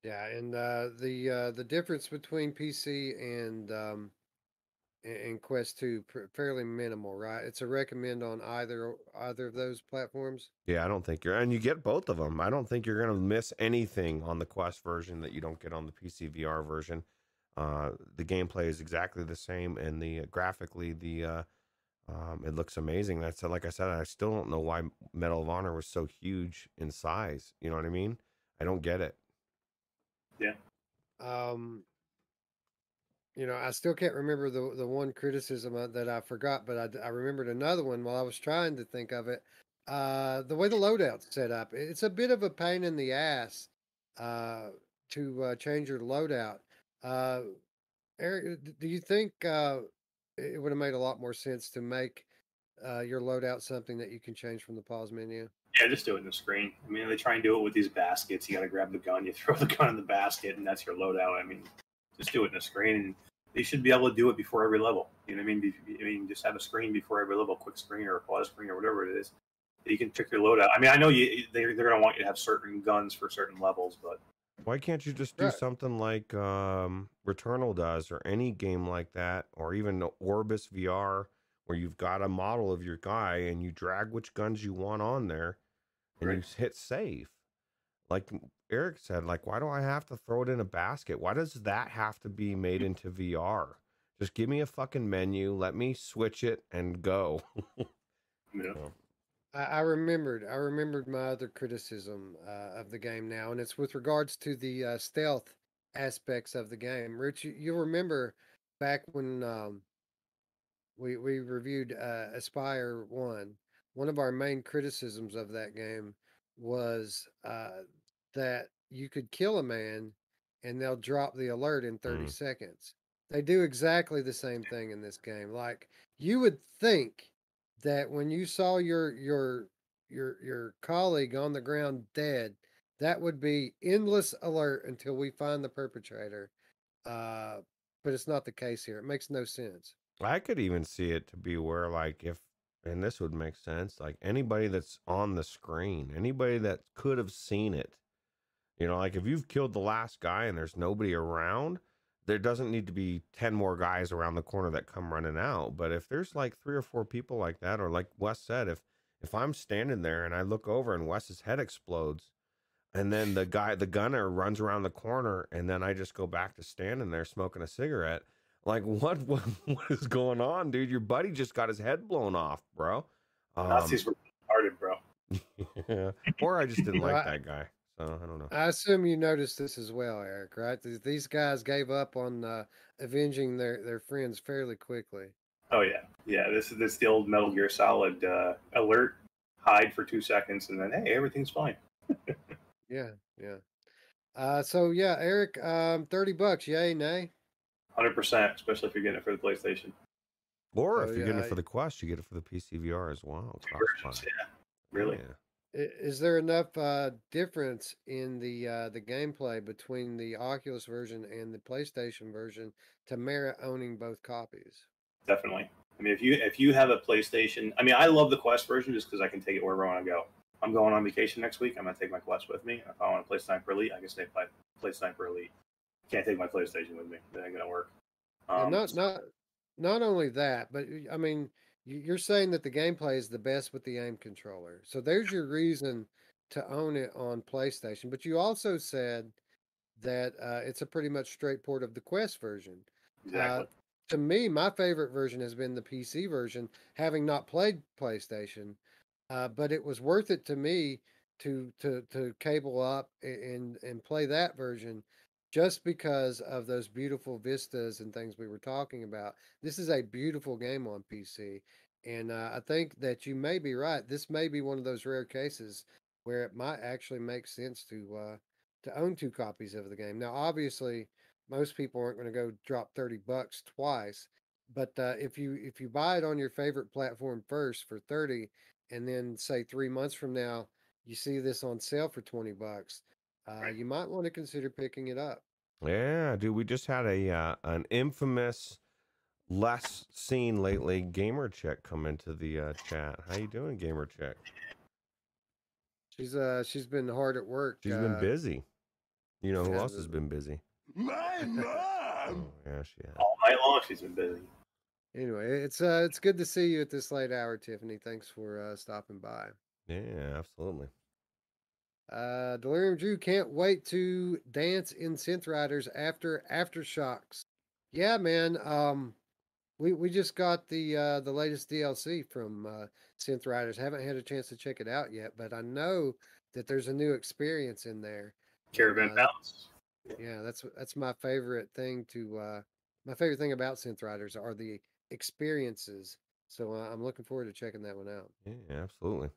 Yeah, and uh, the uh, the difference between PC and um, and Quest Two pr- fairly minimal, right? It's a recommend on either either of those platforms. yeah i don't think you're and you get both of them i don't think you're gonna miss anything on the quest version that you don't get on the pc vr version uh the gameplay is exactly the same and the uh, graphically the uh um, it looks amazing. That's like I said. I still don't know why Medal of Honor was so huge in size. You know what I mean? I don't get it. Yeah. Um, you know, I still can't remember the the one criticism uh, that I forgot, but I remembered another one while I was trying to think of it. Uh, the way the loadout's set up, it's a bit of a pain in the ass uh, to uh, change your loadout. Uh, Eric, do you think uh, it would have made a lot more sense to make uh, your loadout something that you can change from the pause menu? Yeah, just do it in the screen. I mean, they try and do it with these baskets. You got to grab the gun, you throw the gun in the basket, and that's your loadout. I mean, just do it in the screen. And they should be able to do it before every level. You know what I mean? I mean, just have a screen before every level, quick screen or a pause screen or whatever it is. You can check your loadout. I mean, I know you they're, they're going to want you to have certain guns for certain levels, but Why can't you just do Right. something like um, Returnal does, or any game like that, or even Orbus VR, where you've got a model of your guy and you drag which guns you want on there, and you Right. s- hit save. Like Eric said, like why do I have to throw it in a basket? Why does that have to be made into VR? Just give me a fucking menu, let me switch it and go. you know, I, I remembered. I remembered my other criticism uh, of the game now, and it's with regards to the uh, stealth aspects of the game. Rich, you, you'll remember back when um, we we reviewed uh, Espire One. One of our main criticisms of that game was uh, that you could kill a man, and they'll drop the alert in thirty Mm. seconds. They do exactly the same thing in this game. Like you would think that when you saw your your your your colleague on the ground dead, that would be endless alert until we find the perpetrator. Uh, but it's not the case here. It makes no sense. I could even see it to be where like if and this would make sense. Like anybody that's on the screen, anybody that could have seen it, you know, like if you've killed the last guy and there's nobody around, there doesn't need to be 10 more guys around the corner that come running out. But if there's like three or four people like that, or like Wes said, if if I'm standing there and I look over and Wes's head explodes, and then the guy, the gunner runs around the corner, and then I just go back to standing there smoking a cigarette. Like what? What, what is going on, dude? Your buddy just got his head blown off, bro. Um, Nazis were retarded, bro. yeah. Or I just didn't like that guy. So I don't know. I assume you noticed this as well, Eric. Right? These guys gave up on uh, avenging their their friends fairly quickly. Oh yeah, yeah. This is this is the old Metal Gear Solid uh, alert, hide for two seconds, and then hey, everything's fine. Yeah, yeah. Uh, so yeah, Eric, um, thirty bucks, yay, nay? Hundred percent, especially if you're getting it for the PlayStation. Or So, if you're getting it for the Quest, you get it for the PC VR as well. Versions, yeah. Really? Yeah. Is there enough uh, difference in the uh, the gameplay between the Oculus version and the PlayStation version to merit owning both copies? Definitely. I mean, if you if you have a PlayStation, I mean, I love the Quest version just because I can take it wherever I want to go. I'm going on vacation next week. I'm gonna take my Quest with me. If I want to play Sniper Elite, I can stay play, play Sniper Elite. Can't take my PlayStation with me. That ain't gonna work. And Um, not not not only that, but I mean, you're saying that the gameplay is the best with the aim controller. So there's your reason to own it on PlayStation. But you also said that uh, it's a pretty much straight port of the Quest version. exactly. Uh, to me, my favorite version has been the PC version, having not played PlayStation. Uh, but it was worth it to me to to to cable up and and play that version just because of those beautiful vistas and things we were talking about. This is a beautiful game on PC, and uh, I think that you may be right. This may be one of those rare cases where it might actually make sense to uh, to own two copies of the game. Now, obviously, most people aren't going to go drop 30 bucks twice but uh, if you if you buy it on your favorite platform first for 30 and then say three months from now you see this on sale for 20 bucks uh, Right. you might want to consider picking it up Yeah, dude, we just had a uh, an infamous, less seen lately gamer chick come into the uh, chat. How you doing, gamer chick? she's uh she's been hard at work She's uh, been busy. You know who else has been busy? My mom. Oh mom! yeah, she has. All night long, she's been busy. anyway it's uh it's good to see you at this late hour tiffany thanks for uh stopping by Yeah, absolutely. Uh, Delirium Drew can't wait to dance in Synth Riders after Aftershocks. Yeah, man. Um, we we just got the uh the latest DLC from uh, Synth Riders. Haven't had a chance to check it out yet, but I know that there's a new experience in there. Caravan Uh, Palace. Yeah, that's that's my favorite thing to uh my favorite thing about Synth Riders are the experiences. So uh, I'm looking forward to checking that one out. Yeah, absolutely.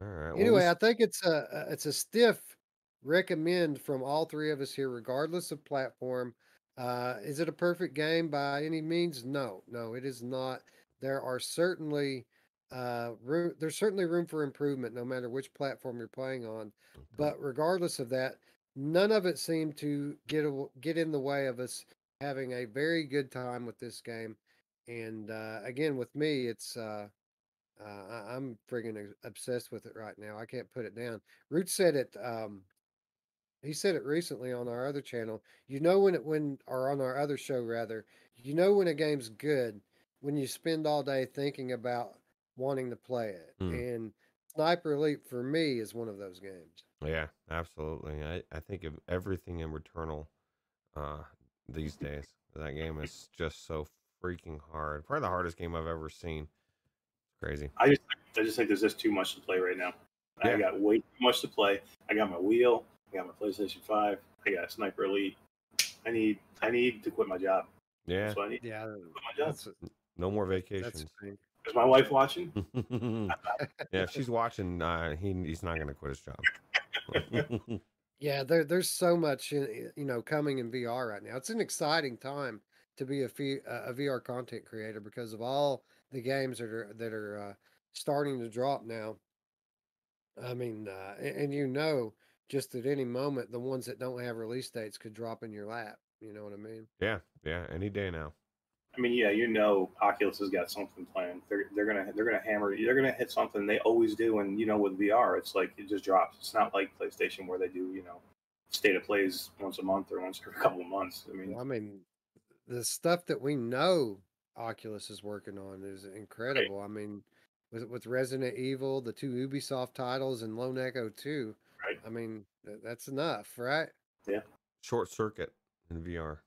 All right. well, Anyway, I think it's a a- it's a stiff recommend from all three of us here, regardless of platform. Uh, is it a perfect game by any means? No, no, it is not. There are certainly uh, room. There's certainly room for improvement, no matter which platform you're playing on. Okay. But regardless of that, none of it seemed to get a, get in the way of us having a very good time with this game. And uh, again, with me, it's uh, uh, I, I'm friggin' obsessed with it right now. I can't put it down. Root said it. Um, he said it recently on our other channel. You know when it when or on our other show rather. You know when a game's good when you spend all day thinking about wanting to play it. Hmm. And Sniper Elite for me is one of those games. Yeah, absolutely. I, I think of everything in Returnal uh, these days. That game is just so freaking hard. Probably the hardest game I've ever seen. It's crazy. I just I just think there's just too much to play right now. Yeah. I got way too much to play. I got my wheel. I got my PlayStation Five. I got Sniper Elite. I need I need to quit my job. Yeah, That's what I need. Yeah, to Quit my job. no more that's vacations. Is my wife watching? yeah, if she's watching, uh, he he's not going to quit his job. Yeah, there there's so much you know coming in VR right now. It's an exciting time to be a, V- a VR content creator because of all the games that are that are uh, starting to drop now. I mean, uh, and, and you know, just at any moment, the ones that don't have release dates could drop in your lap. You know what I mean? yeah, yeah, any day now. I mean, yeah, you know, Oculus has got something planned. They're they're gonna they're gonna hammer. They're gonna hit something. They always do, and you know, with VR, it's like it just drops. It's not like PlayStation where they do you know state of plays once a month or once every couple of months. I mean, I mean, the stuff that we know Oculus is working on is incredible. I mean, with with Resident Evil, the two Ubisoft titles, and Lone Echo 2, Right. I mean, that's enough, right? Yeah. Short circuit in VR.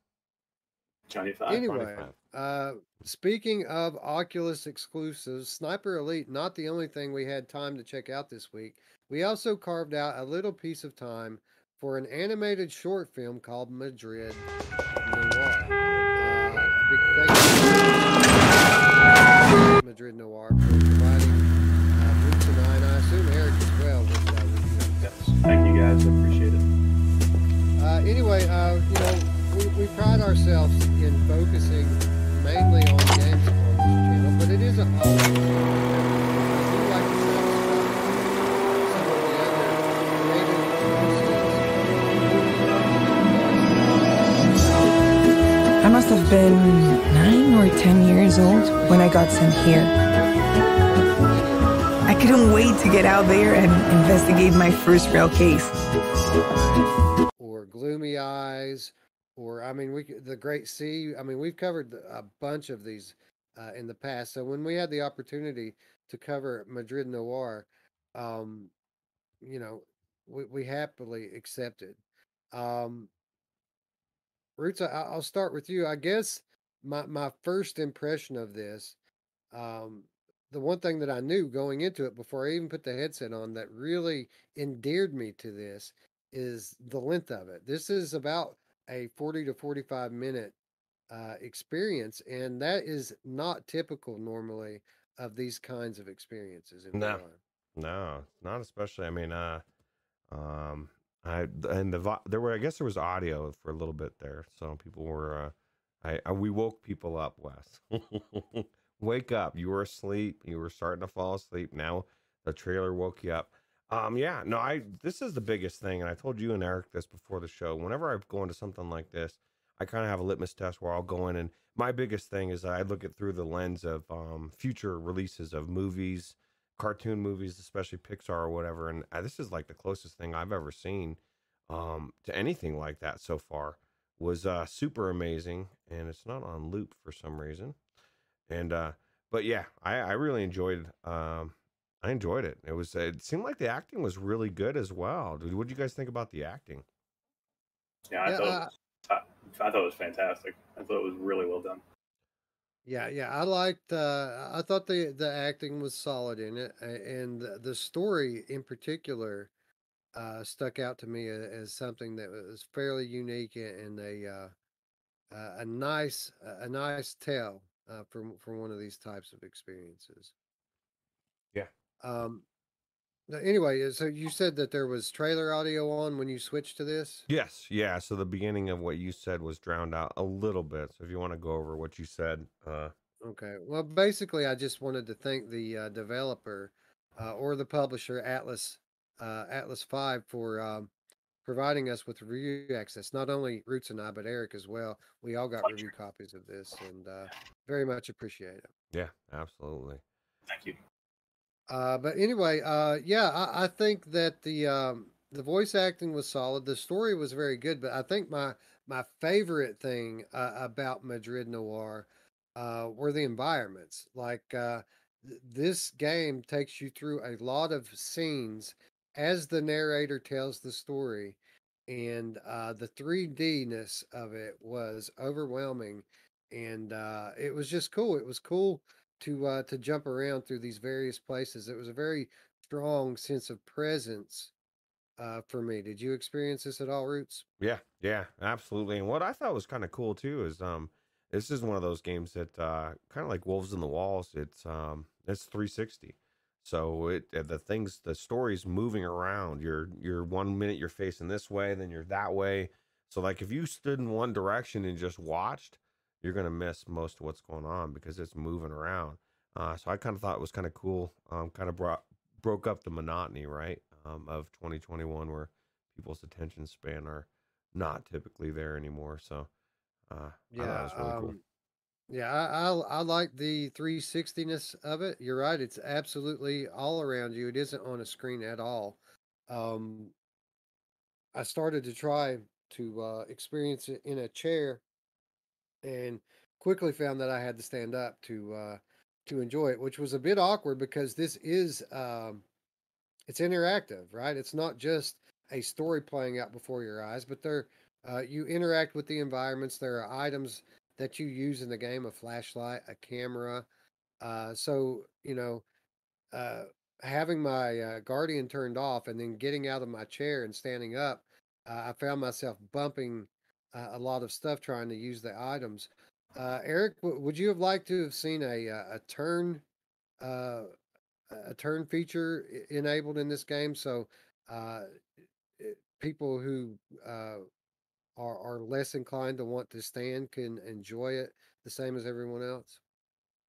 Johnny Five. Anyway, 25. uh, speaking of Oculus exclusives, Sniper Elite, not the only thing we had time to check out this week. We also carved out a little piece of time for an animated short film called Madrid Noir. Uh, big thank you to Madrid Noir for providing uh, Roots and I, assume Eric as well with uh, review. Yes. Thank you guys. I appreciate it. Uh, anyway, uh, you know, we, we pride ourselves in focusing mainly on games on this channel, but it is a hobby. I like to satisfy some of the other creative I must have been or ten years old when I got sent here. I couldn't wait to get out there and investigate my first real case. or Gloomy Eyes, or I mean, we the Great C. I mean, we've covered a bunch of these uh, in the past. So when we had the opportunity to cover Madrid Noir, um, you know, we, we happily accepted. Um, Roots, I, I'll start with you. I guess my my first impression of this, um, the one thing that I knew going into it before I even put the headset on that really endeared me to this is the length of it. This is about a 40 to 45 minute uh, experience, and that is not typical normally of these kinds of experiences. In No. No, not especially. I mean, uh, um, I and the there were I guess there was audio for a little bit there, so people were. I, I we woke people up, Wes. Wake up! You were asleep. You were starting to fall asleep. Now the trailer woke you up. Um, yeah, no, I this is the biggest thing, and I told you and Eric this before the show. Whenever I go into something like this, I kind of have a litmus test where I'll go in, and my biggest thing is I look at through the lens of um, future releases of movies, cartoon movies, especially Pixar or whatever. And uh, this is like the closest thing I've ever seen um, to anything like that so far. Was uh, super amazing, and it's not on loop for some reason. And uh, but yeah, I, I really enjoyed. Um, I enjoyed it. It was. It seemed like the acting was really good as well. What do you guys think about the acting? Yeah, I Yeah, thought uh, it was, I, I thought it was fantastic. I thought it was really well done. Yeah, yeah, I liked. Uh, I thought the the acting was solid in it, and the, the story in particular uh, stuck out to me as something that was fairly unique and a uh, uh, a nice a nice tale uh, from for one of these types of experiences. Yeah. Um. Anyway, uh, so you said that there was trailer audio on when you switched to this. Yes, yeah. So the beginning of what you said was drowned out a little bit. So if you want to go over what you said, uh, Okay. Well, basically, I just wanted to thank the uh, developer uh, or the publisher, Atlas uh, Atlas Five, for um, providing us with review access. Not only Roots and I, but Eric as well. We all got Pleasure. review copies of this, and uh, very much appreciate it. yeah, absolutely. Thank you. Uh, but anyway, uh, yeah, I, I think that the um, the voice acting was solid. The story was very good, but I think my my favorite thing uh, about Madrid Noir uh, were the environments. Like uh, th- this game takes you through a lot of scenes as the narrator tells the story, and uh, the 3D-ness of it was overwhelming, and uh, it was just cool. It was cool to uh, to jump around through these various places. It was a very strong sense of presence uh, for me. Did you experience this at all, Roots? Yeah, yeah, absolutely. And what I thought was kind of cool too is um this is one of those games that uh kind of like Wolves in the Walls. It's um it's 360. So it uh, the things the story's moving around. You're you're one minute you're facing this way, then you're that way. So like if you stood in one direction and just watched, you're gonna miss most of what's going on because it's moving around. Uh, so I kind of thought it was kind of cool. Um, kind of brought broke up the monotony, right? Um, of 2021 where people's attention span are not typically there anymore. So uh, I thought it was really cool. Yeah, I, I I like the 360ness of it. You're right; it's absolutely all around you. It isn't on a screen at all. Um, I started to try to uh, experience it in a chair, and quickly found that I had to stand up to uh, to enjoy it, which was a bit awkward because this is um, it's interactive, right? It's not just a story playing out before your eyes, but there uh, you interact with the environments. There are items that you use in the game: a flashlight, a camera. Uh, so you know, uh, having my uh, guardian turned off and then getting out of my chair and standing up, uh, I found myself bumping uh, a lot of stuff trying to use the items. Uh, Eric, w- would you have liked to have seen a a turn a turn feature enabled in this game? So people who are are less inclined to want to stand can enjoy it the same as everyone else.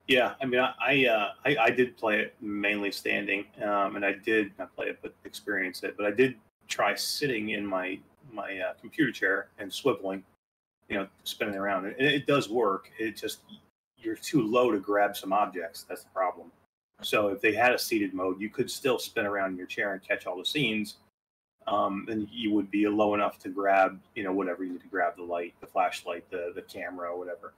Yeah, I mean, I I, uh, I, I did play it mainly standing, um, and I did not play it, but experience it. But I did try sitting in my my uh, computer chair and swiveling, you know, spinning around. And it, it does work. It just you're too low to grab some objects. That's the problem. So if they had a seated mode, you could still spin around in your chair and catch all the scenes. Um, and you would be low enough to grab, you know, whatever you need to grab the light, the flashlight, the the camera, whatever.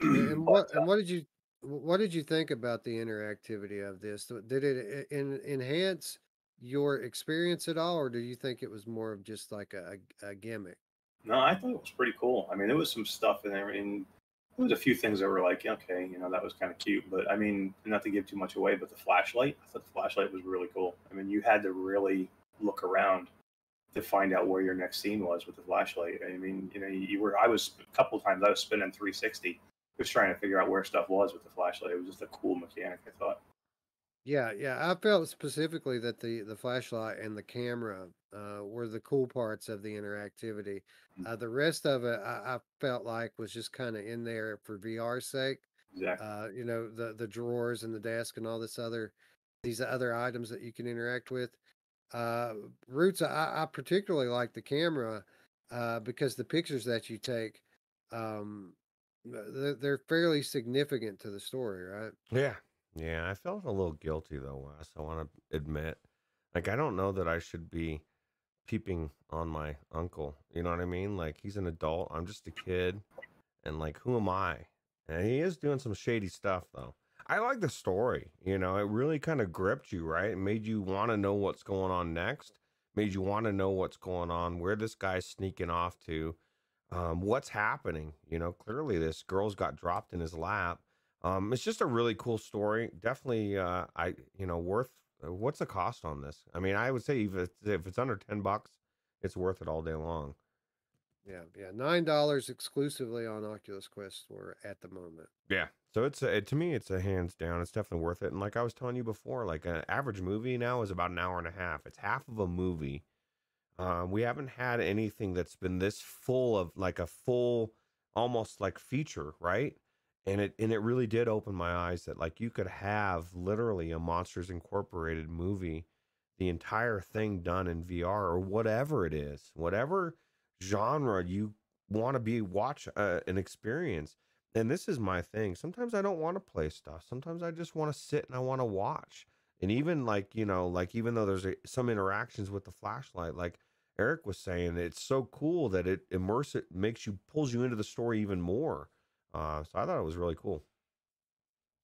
And what uh, and what did you what did you think about the interactivity of this? Did it e- en- enhance your experience at all, or do you think it was more of just like a, a a gimmick? No, I thought it was pretty cool. I mean, there was some stuff in there, and there was a few things that were like, okay, you know, that was kind of cute. But I mean, not to give too much away, but the flashlight, I thought the flashlight was really cool. I mean, you had to really look around to find out where your next scene was with the flashlight. I mean, you know, you were, I was a couple of times I was spinning 360, just trying to figure out where stuff was with the flashlight. It was just a cool mechanic, I thought. Yeah, yeah. I felt specifically that the the flashlight and the camera uh, were the cool parts of the interactivity. Mm. Uh, the rest of it, I, I felt like was just kind of in there for VR's sake. Exactly. Uh, you know, the the drawers and the desk and all this other these other items that you can interact with. Uh, Roots, I, I particularly like the camera uh, because the pictures that you take, um, they're, they're fairly significant to the story, right? Yeah. Yeah. I felt a little guilty though, Wes. I want to admit. Like, I don't know that I should be peeping on my uncle. You know what I mean? Like, he's an adult. I'm just a kid. And, like, who am I? And he is doing some shady stuff, though. I like the story. You know, it really kind of gripped you, right? It made you want to know what's going on next, made you want to know what's going on, where this guy's sneaking off to, um, what's happening. You know, clearly this girl's got dropped in his lap. Um, it's just a really cool story. Definitely, uh, I you know worth. uh, What's the cost on this? I mean, I would say if it's, if it's under ten bucks, it's worth it all day long. Yeah, yeah. Nine dollars exclusively on Oculus Quest Store at the moment. Yeah. So it's a, to me, it's a hands down. It's definitely worth it. And like I was telling you before, like an average movie now is about an hour and a half. It's half of a movie. Um, we haven't had anything that's been this full of like a full, almost like feature, right? And it and it really did open my eyes that like you could have literally a Monsters Incorporated movie, the entire thing done in VR or whatever it is, whatever genre you want to be watch uh, an experience. And this is my thing. Sometimes I don't want to play stuff. Sometimes I just want to sit and I want to watch. And even like, you know, like even though there's a, some interactions with the flashlight, like Eric was saying, it's so cool that it immerse it makes you pulls you into the story even more. Uh, so I thought it was really cool.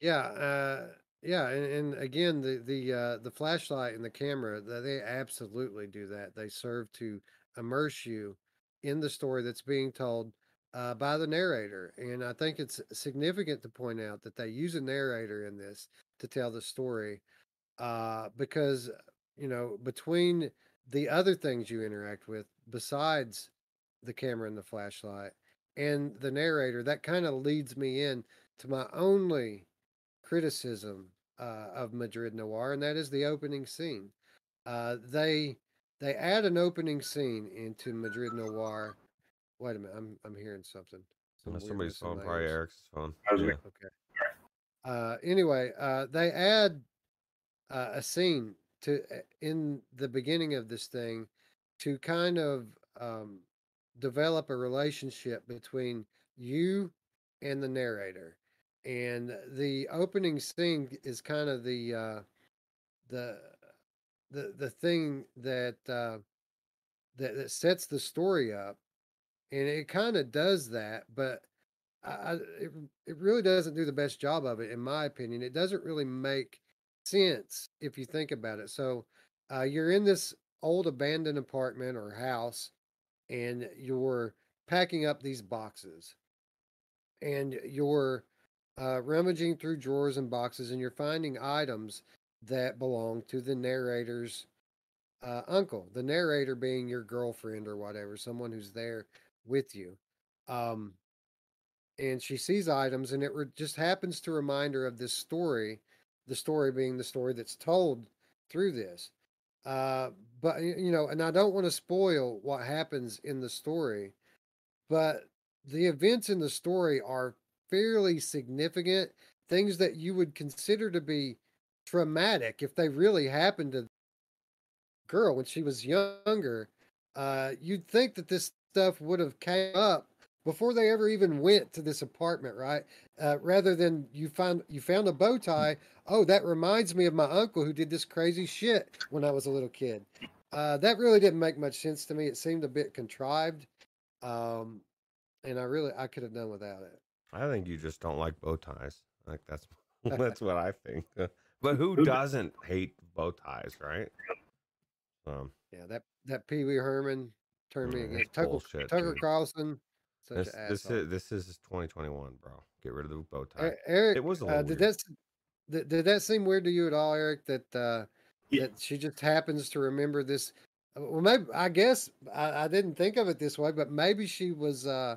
Yeah, uh, yeah, and, and again, the the uh, the flashlight and the camera, th- they absolutely do that. They serve to immerse you in the story that's being told uh, by the narrator, and I think it's significant to point out that they use a narrator in this to tell the story, uh, because you know between the other things you interact with besides the camera and the flashlight and the narrator, that kind of leads me in to my only criticism uh, of Madrid Noir, and that is the opening scene. Uh, they they add an opening scene into Madrid Noir. Wait a minute, I'm I'm hearing something. Some Uh, Somebody's phone, my probably. Eric's phone. That Yeah. Okay. Uh, anyway, uh, they add uh, a scene to uh, in the beginning of this thing to kind of um, develop a relationship between you and the narrator. and the opening scene is kind of the uh, the the the thing that uh, that that sets the story up, and it kind of does that, but I, it it really doesn't do the best job of it, in my opinion. It doesn't really make sense if you think about it. So, uh, you're in this old abandoned apartment or house, and you're packing up these boxes, and you're uh, rummaging through drawers and boxes, and you're finding items that belong to the narrator's uh, uncle. The narrator being your girlfriend or whatever, someone who's there with you. Um, and she sees items, and it re- just happens to remind her of this story. The story being the story that's told through this. Uh, but you know, and I don't want to spoil what happens in the story, but the events in the story are fairly significant. Things that you would consider to be traumatic if they really happened to the girl when she was younger. Uh, you'd think that this stuff would have came up before they ever even went to this apartment, right? Uh, rather than you found you found a bow tie. Oh, that reminds me of my uncle who did this crazy shit when I was a little kid. Uh, that really didn't make much sense to me. It seemed a bit contrived, um, and I really I could have done without it. I think you just don't like bow ties. Like that's that's what I think. But who Who- doesn't hate bow ties, right? Um, Yeah, that that Pee Wee Herman turned me Mm, against Tucker, bullshit, Tucker dude. Carlson. Such this an this is this is 2021, bro. Get rid of the bow tie. E- Eric, It was a uh, little did weird. that did, did that seem weird to you at all, Eric? That uh, Yeah. that she just happens to remember this. uh, Well, maybe I guess I, I didn't think of it this way, but maybe she was uh,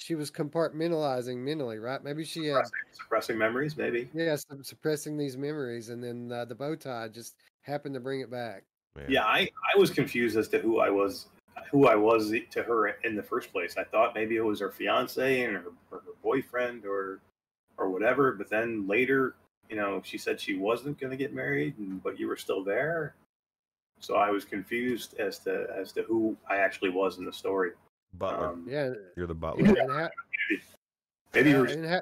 she was compartmentalizing mentally, right? Maybe she had Suppressing, suppressing memories, maybe. yeah sup- suppressing these memories, and then uh, the bow tie just happened to bring it back. Man. Yeah, I, I was confused as to who I was, who I was to her in the first place. I thought maybe it was her fiance and her, or her boyfriend or or whatever. But then later, you know, she said she wasn't going to get married, and, but you were still there. So I was confused as to as to who I actually was in the story. Butler. Um, Yeah, You're the butler. and, and, ha- maybe yeah, you were and ha-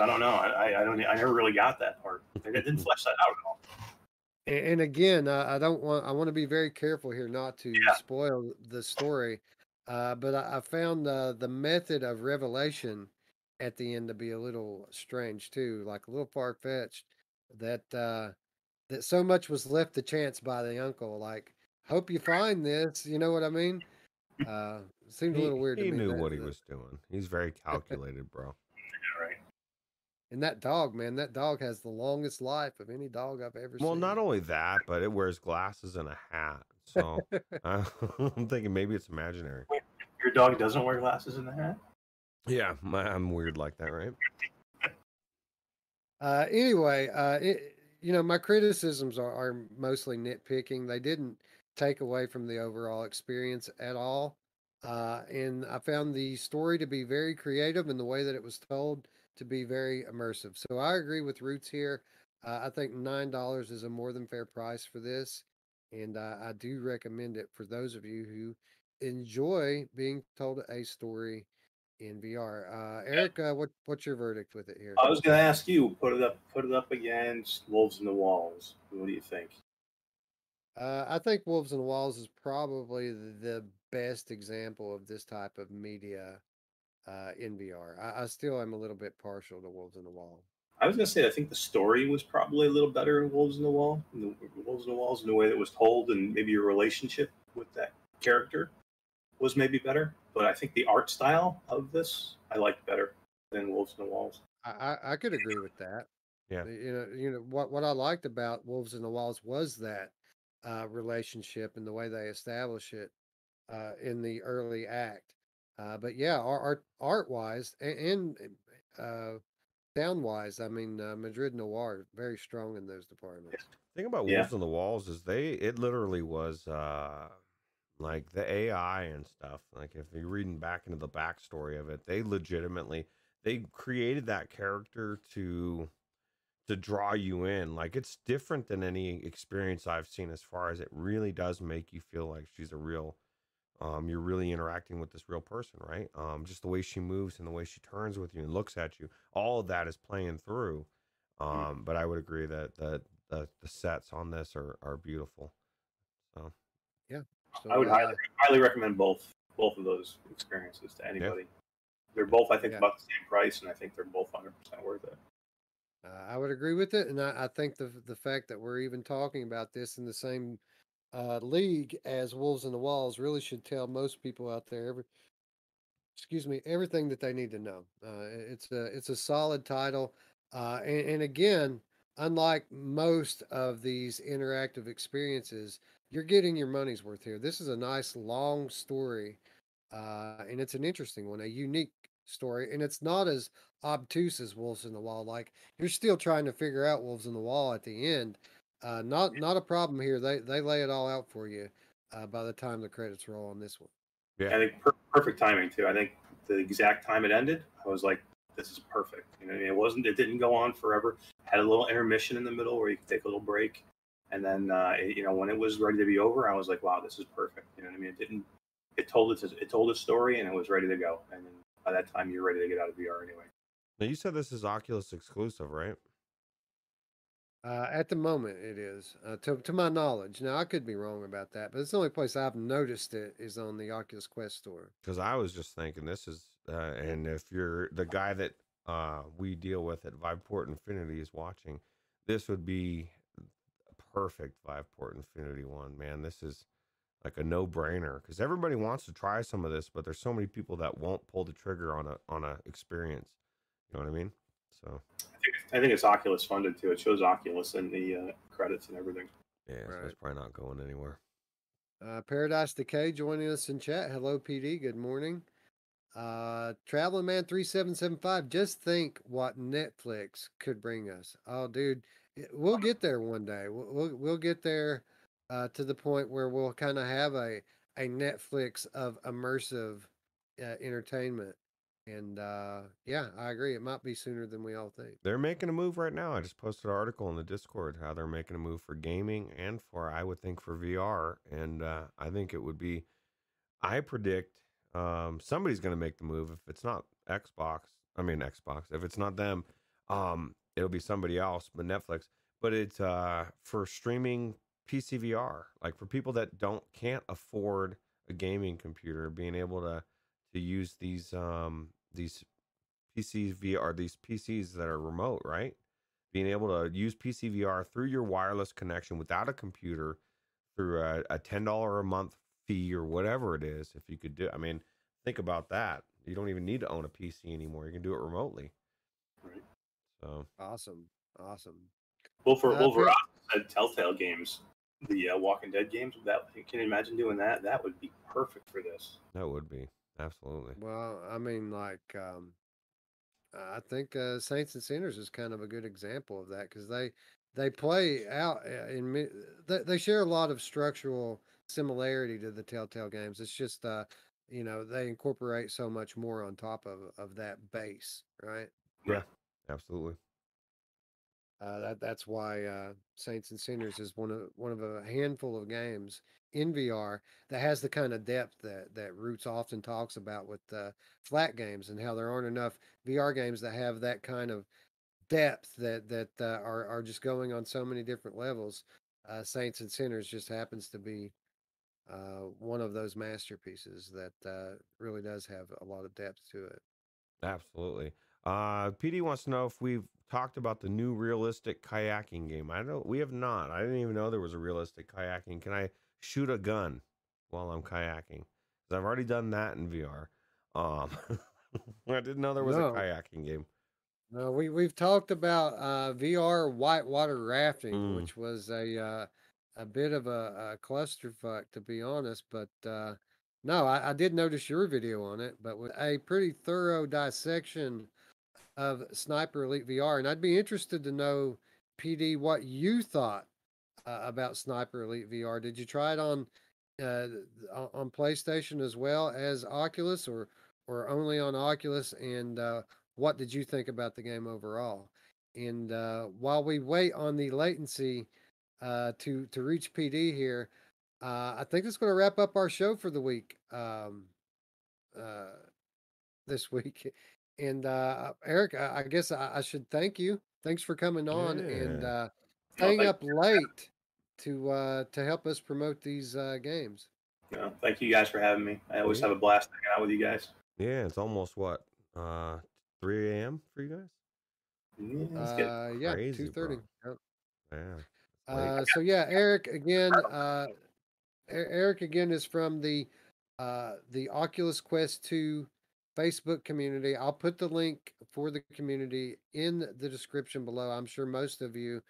I don't know. I, I I don't. I never really got that part. I didn't flesh that out at all. A- And again, uh, I don't want. I want to be very careful here not to Yeah. spoil the story. Uh, but I, I found uh, the method of revelation at the end to be a little strange too, like a little far fetched. That uh, that so much was left to chance by the uncle. Like, hope you find this. You know what I mean? Uh, seemed a little weird he to knew that- what he was doing. He's very calculated, bro. Right. And that dog, man, that dog has the longest life of any dog I've ever seen. Well, not only that, but it wears glasses and a hat. So I'm thinking maybe it's imaginary. Your dog doesn't wear glasses and a hat. Yeah, my- I'm weird like that, right? Uh, anyway, uh, it, you know, my criticisms are, are mostly nitpicking. They didn't take away from the overall experience at all. Uh, and I found the story to be very creative and the way that it was told to be very immersive. So I agree with Roots here. Uh, I think $9 is a more than fair price for this. And uh, I do recommend it for those of you who enjoy being told a story in VR. Uh, Eric, uh, what, what's your verdict with it here? I was going to ask you, put it up, put it up against Wolves in the Walls. What do you think? Uh, I think Wolves in the Walls is probably the, the best example of this type of media uh, in VR. I, I still am a little bit partial to Wolves in the Wall. I was going to say I think the story was probably a little better in Wolves in the Wall, in the Wolves in the Walls, in the way that it was told, and maybe your relationship with that character was maybe better. But I think the art style of this I liked better than Wolves in the Walls. I, I, I could agree with that. Yeah. You know, you know what what I liked about Wolves in the Walls was that uh, relationship and the way they establish it uh, in the early act. Uh, but yeah, art art wise and, and uh, sound wise, I mean, uh, Madrid Noir very strong in those departments. thing about Yeah. Wolves on the Walls is they it literally was uh like the AI and stuff. Like if you're reading back into the backstory of it, they legitimately they created that character to to draw you in. Like it's different than any experience I've seen as far as it really does make you feel like she's a real um, you're really interacting with this real person, right? Um, just the way she moves and the way she turns with you and looks at you, all of that is playing through. Mm. Um, but I would agree that that the, the sets on this are are beautiful. So So, I would uh, highly, highly recommend both both of those experiences to anybody. They're both, I think, Yeah. about the same price, and I think they're both 100 percent worth it. Uh, I would agree with it, and I, I think the the fact that we're even talking about this in the same uh, league as Wolves in the Walls really should tell most people out there every excuse me everything that they need to know. Uh, it's a it's a solid title, uh, and, and again, unlike most of these interactive experiences, you're getting your money's worth here. This is a nice long story, uh, and it's an interesting one, a unique story, and it's not as obtuse as Wolves in the Wall. Like you're still trying to figure out Wolves in the Wall at the end. Uh, not not a problem here. They they lay it all out for you uh, by the time the credits roll on this one. yeah, I think per- perfect timing too. I think the exact time it ended, I was like, "This is perfect." You know, it wasn't. It didn't go on forever. Had a little intermission in the middle where you could take a little break, and then uh, it, you know when it was ready to be over, I was like, "Wow, this is perfect." You know what I mean? It didn't. It told its it told a story, and it was ready to go. And then by that time, you're ready to get out of VR anyway. now you said this is Oculus exclusive, right? Uh, at the moment, it is uh, to to my knowledge. Now I could be wrong about that, but it's the only place I've noticed it is on the Oculus Quest store. Because I was just thinking this is, uh, and if you're the guy that uh, we deal with at Viveport Infinity is watching, this would be a perfect Viveport Infinity one, man. This is like a no brainer because everybody wants to try some of this, but there's so many people that won't pull the trigger on a on a experience. You know what I mean? So I think, I think it's Oculus funded too. It shows Oculus in the uh, credits and everything. yeah, so it's probably not going anywhere. Uh, Paradise Decay joining us in chat. Hello, PD. Good morning. Uh, Traveling Man three seven seven five. Just think what Netflix could bring us. Oh, dude, we'll get there one day. We'll we'll, we'll get there uh, to the point where we'll kind of have a a Netflix of immersive uh, entertainment. And uh, yeah, I agree. It might be sooner than we all think. They're making a move right now. I just posted an article in the Discord how they're making a move for gaming and for I would think for VR, and uh, I think it would be. I predict um, somebody's going to make the move. If it's not Xbox, I mean Xbox. If it's not them, um, it'll be somebody else, but Netflix. But it's uh, for streaming PC VR, like for people that don't can't afford a gaming computer, being able to to use these um, these PCs VR, these PCs that are remote, right? Being able to use PC VR through your wireless connection without a computer through a, a ten dollar a month fee or whatever it is. If you could do, I mean, think about that. You don't even need to own a PC anymore. You can do it remotely. Right. So Awesome, awesome. Well, for Uh, well, for uh, Telltale games, the uh, Walking Dead games. That can you imagine doing that? That would be perfect for this. that would be absolutely. Well, I mean, like, um, I think uh, Saints and Sinners is kind of a good example of that because they they play out uh, in they, they share a lot of structural similarity to the Telltale games. It's just uh, you know they incorporate so much more on top of of that base, right? Yeah, absolutely. Uh, that that's why uh, Saints and Sinners is one of one of a handful of games in VR that has the kind of depth that that Roots often talks about with uh, flat games and how there aren't enough VR games that have that kind of depth that that uh, are are just going on so many different levels. Uh, Saints and Sinners just happens to be uh, one of those masterpieces that uh, really does have a lot of depth to it. Absolutely. Uh, PD wants to know if we've talked about the new realistic kayaking game. I don't. We have not. I didn't even know there was a realistic kayaking. Can I shoot a gun while I'm kayaking? Because I've already done that in VR. Um, I didn't know there was No. a kayaking game. No, we we've talked about uh, VR whitewater rafting, Mm. which was a uh, a bit of a, a clusterfuck to be honest. But uh, no, I, I did notice your video on it, but with a pretty thorough dissection of Sniper Elite VR, and I'd be interested to know, PD, what you thought uh, about Sniper Elite VR. Did you try it on uh, on on PlayStation as well as Oculus, or or only on Oculus? And uh, what did you think about the game overall? And uh, while we wait on the latency uh, to to reach PD here, uh, I think that's going to wrap up our show for the week. Um, uh, this week, and uh, Eric, I, I guess I, I should thank you. Thanks for coming on and Yeah. uh, Oh, staying up late to uh, to help us promote these uh, games. Yeah, thank you guys for having me. I always Yeah. have a blast hanging out with you guys. Yeah, it's almost what uh 3 a.m. for you guys. Yeah, it's good. Uh, yeah, two thirty. bro. Yeah. Uh, so yeah, Eric again. Uh, Eric again is from the uh, the Oculus Quest Two Facebook community. I'll put the link for the community in the description below. I'm sure most of you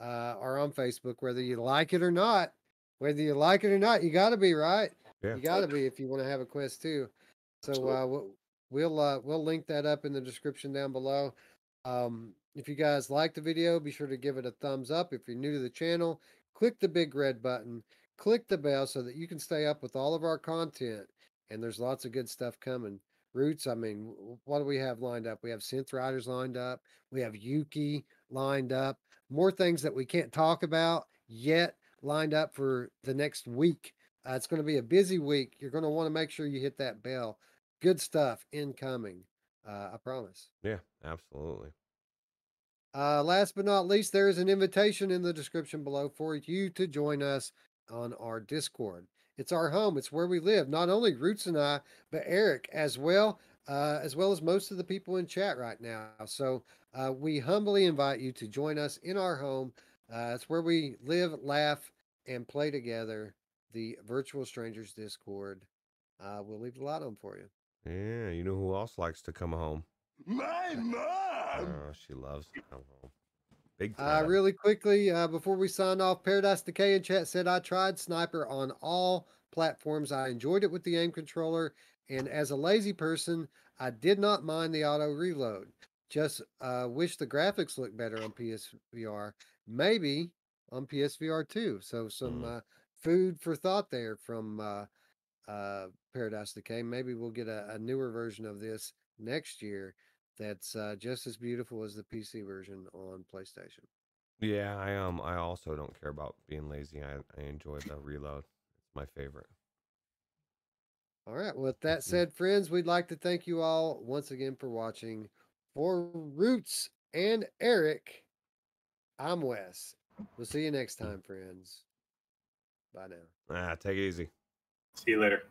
uh, are on Facebook, whether you like it or not. Whether you like it or not, you got to be right. Yeah. You got to be if you want to have a Quest Two. So uh, we'll we'll, uh, we'll link that up in the description down below. Um, if you guys like the video, be sure to give it a thumbs up. If you're new to the channel, click the big red button, click the bell so that you can stay up with all of our content. And there's lots of good stuff coming. Roots, I mean, what do we have lined up? We have Synth Riders lined up. We have Yuki lined up. More things that we can't talk about yet lined up for the next week. Uh, it's going to be a busy week. You're going to want to make sure you hit that bell. Good stuff incoming. Uh, I promise. Yeah, absolutely. Uh, last but not least, there is an invitation in the description below for you to join us on our Discord. It's our home. It's where we live. Not only Roots and I, but Eric as well, uh, as well as most of the people in chat right now. So uh, we humbly invite you to join us in our home. Uh, it's where we live, laugh, and play together. The Virtual Strangers Discord. Uh, we'll leave the light on for you. Yeah, you know who else likes to come home? My mom! Oh, she loves to come home. Big Uh, time. really quickly, uh, before we sign off, Paradise Decay in chat said I tried Sniper on all platforms. I enjoyed it with the aim controller, and as a lazy person, I did not mind the auto reload. Just uh, wish the graphics looked better on PSVR. Maybe on PSVR too. So some Mm. uh, food for thought there from uh, uh, Paradise Decay. Maybe we'll get a, a newer version of this next year that's uh, just as beautiful as the PC version on PlayStation. Yeah, I um I also don't care about being lazy. I, I enjoy the reload. It's my favorite. All right. With that said, friends, we'd like to thank you all once again for watching. For Roots and Eric, I'm Wes. We'll see you next time, friends. Bye now. Ah, take it easy. See you later.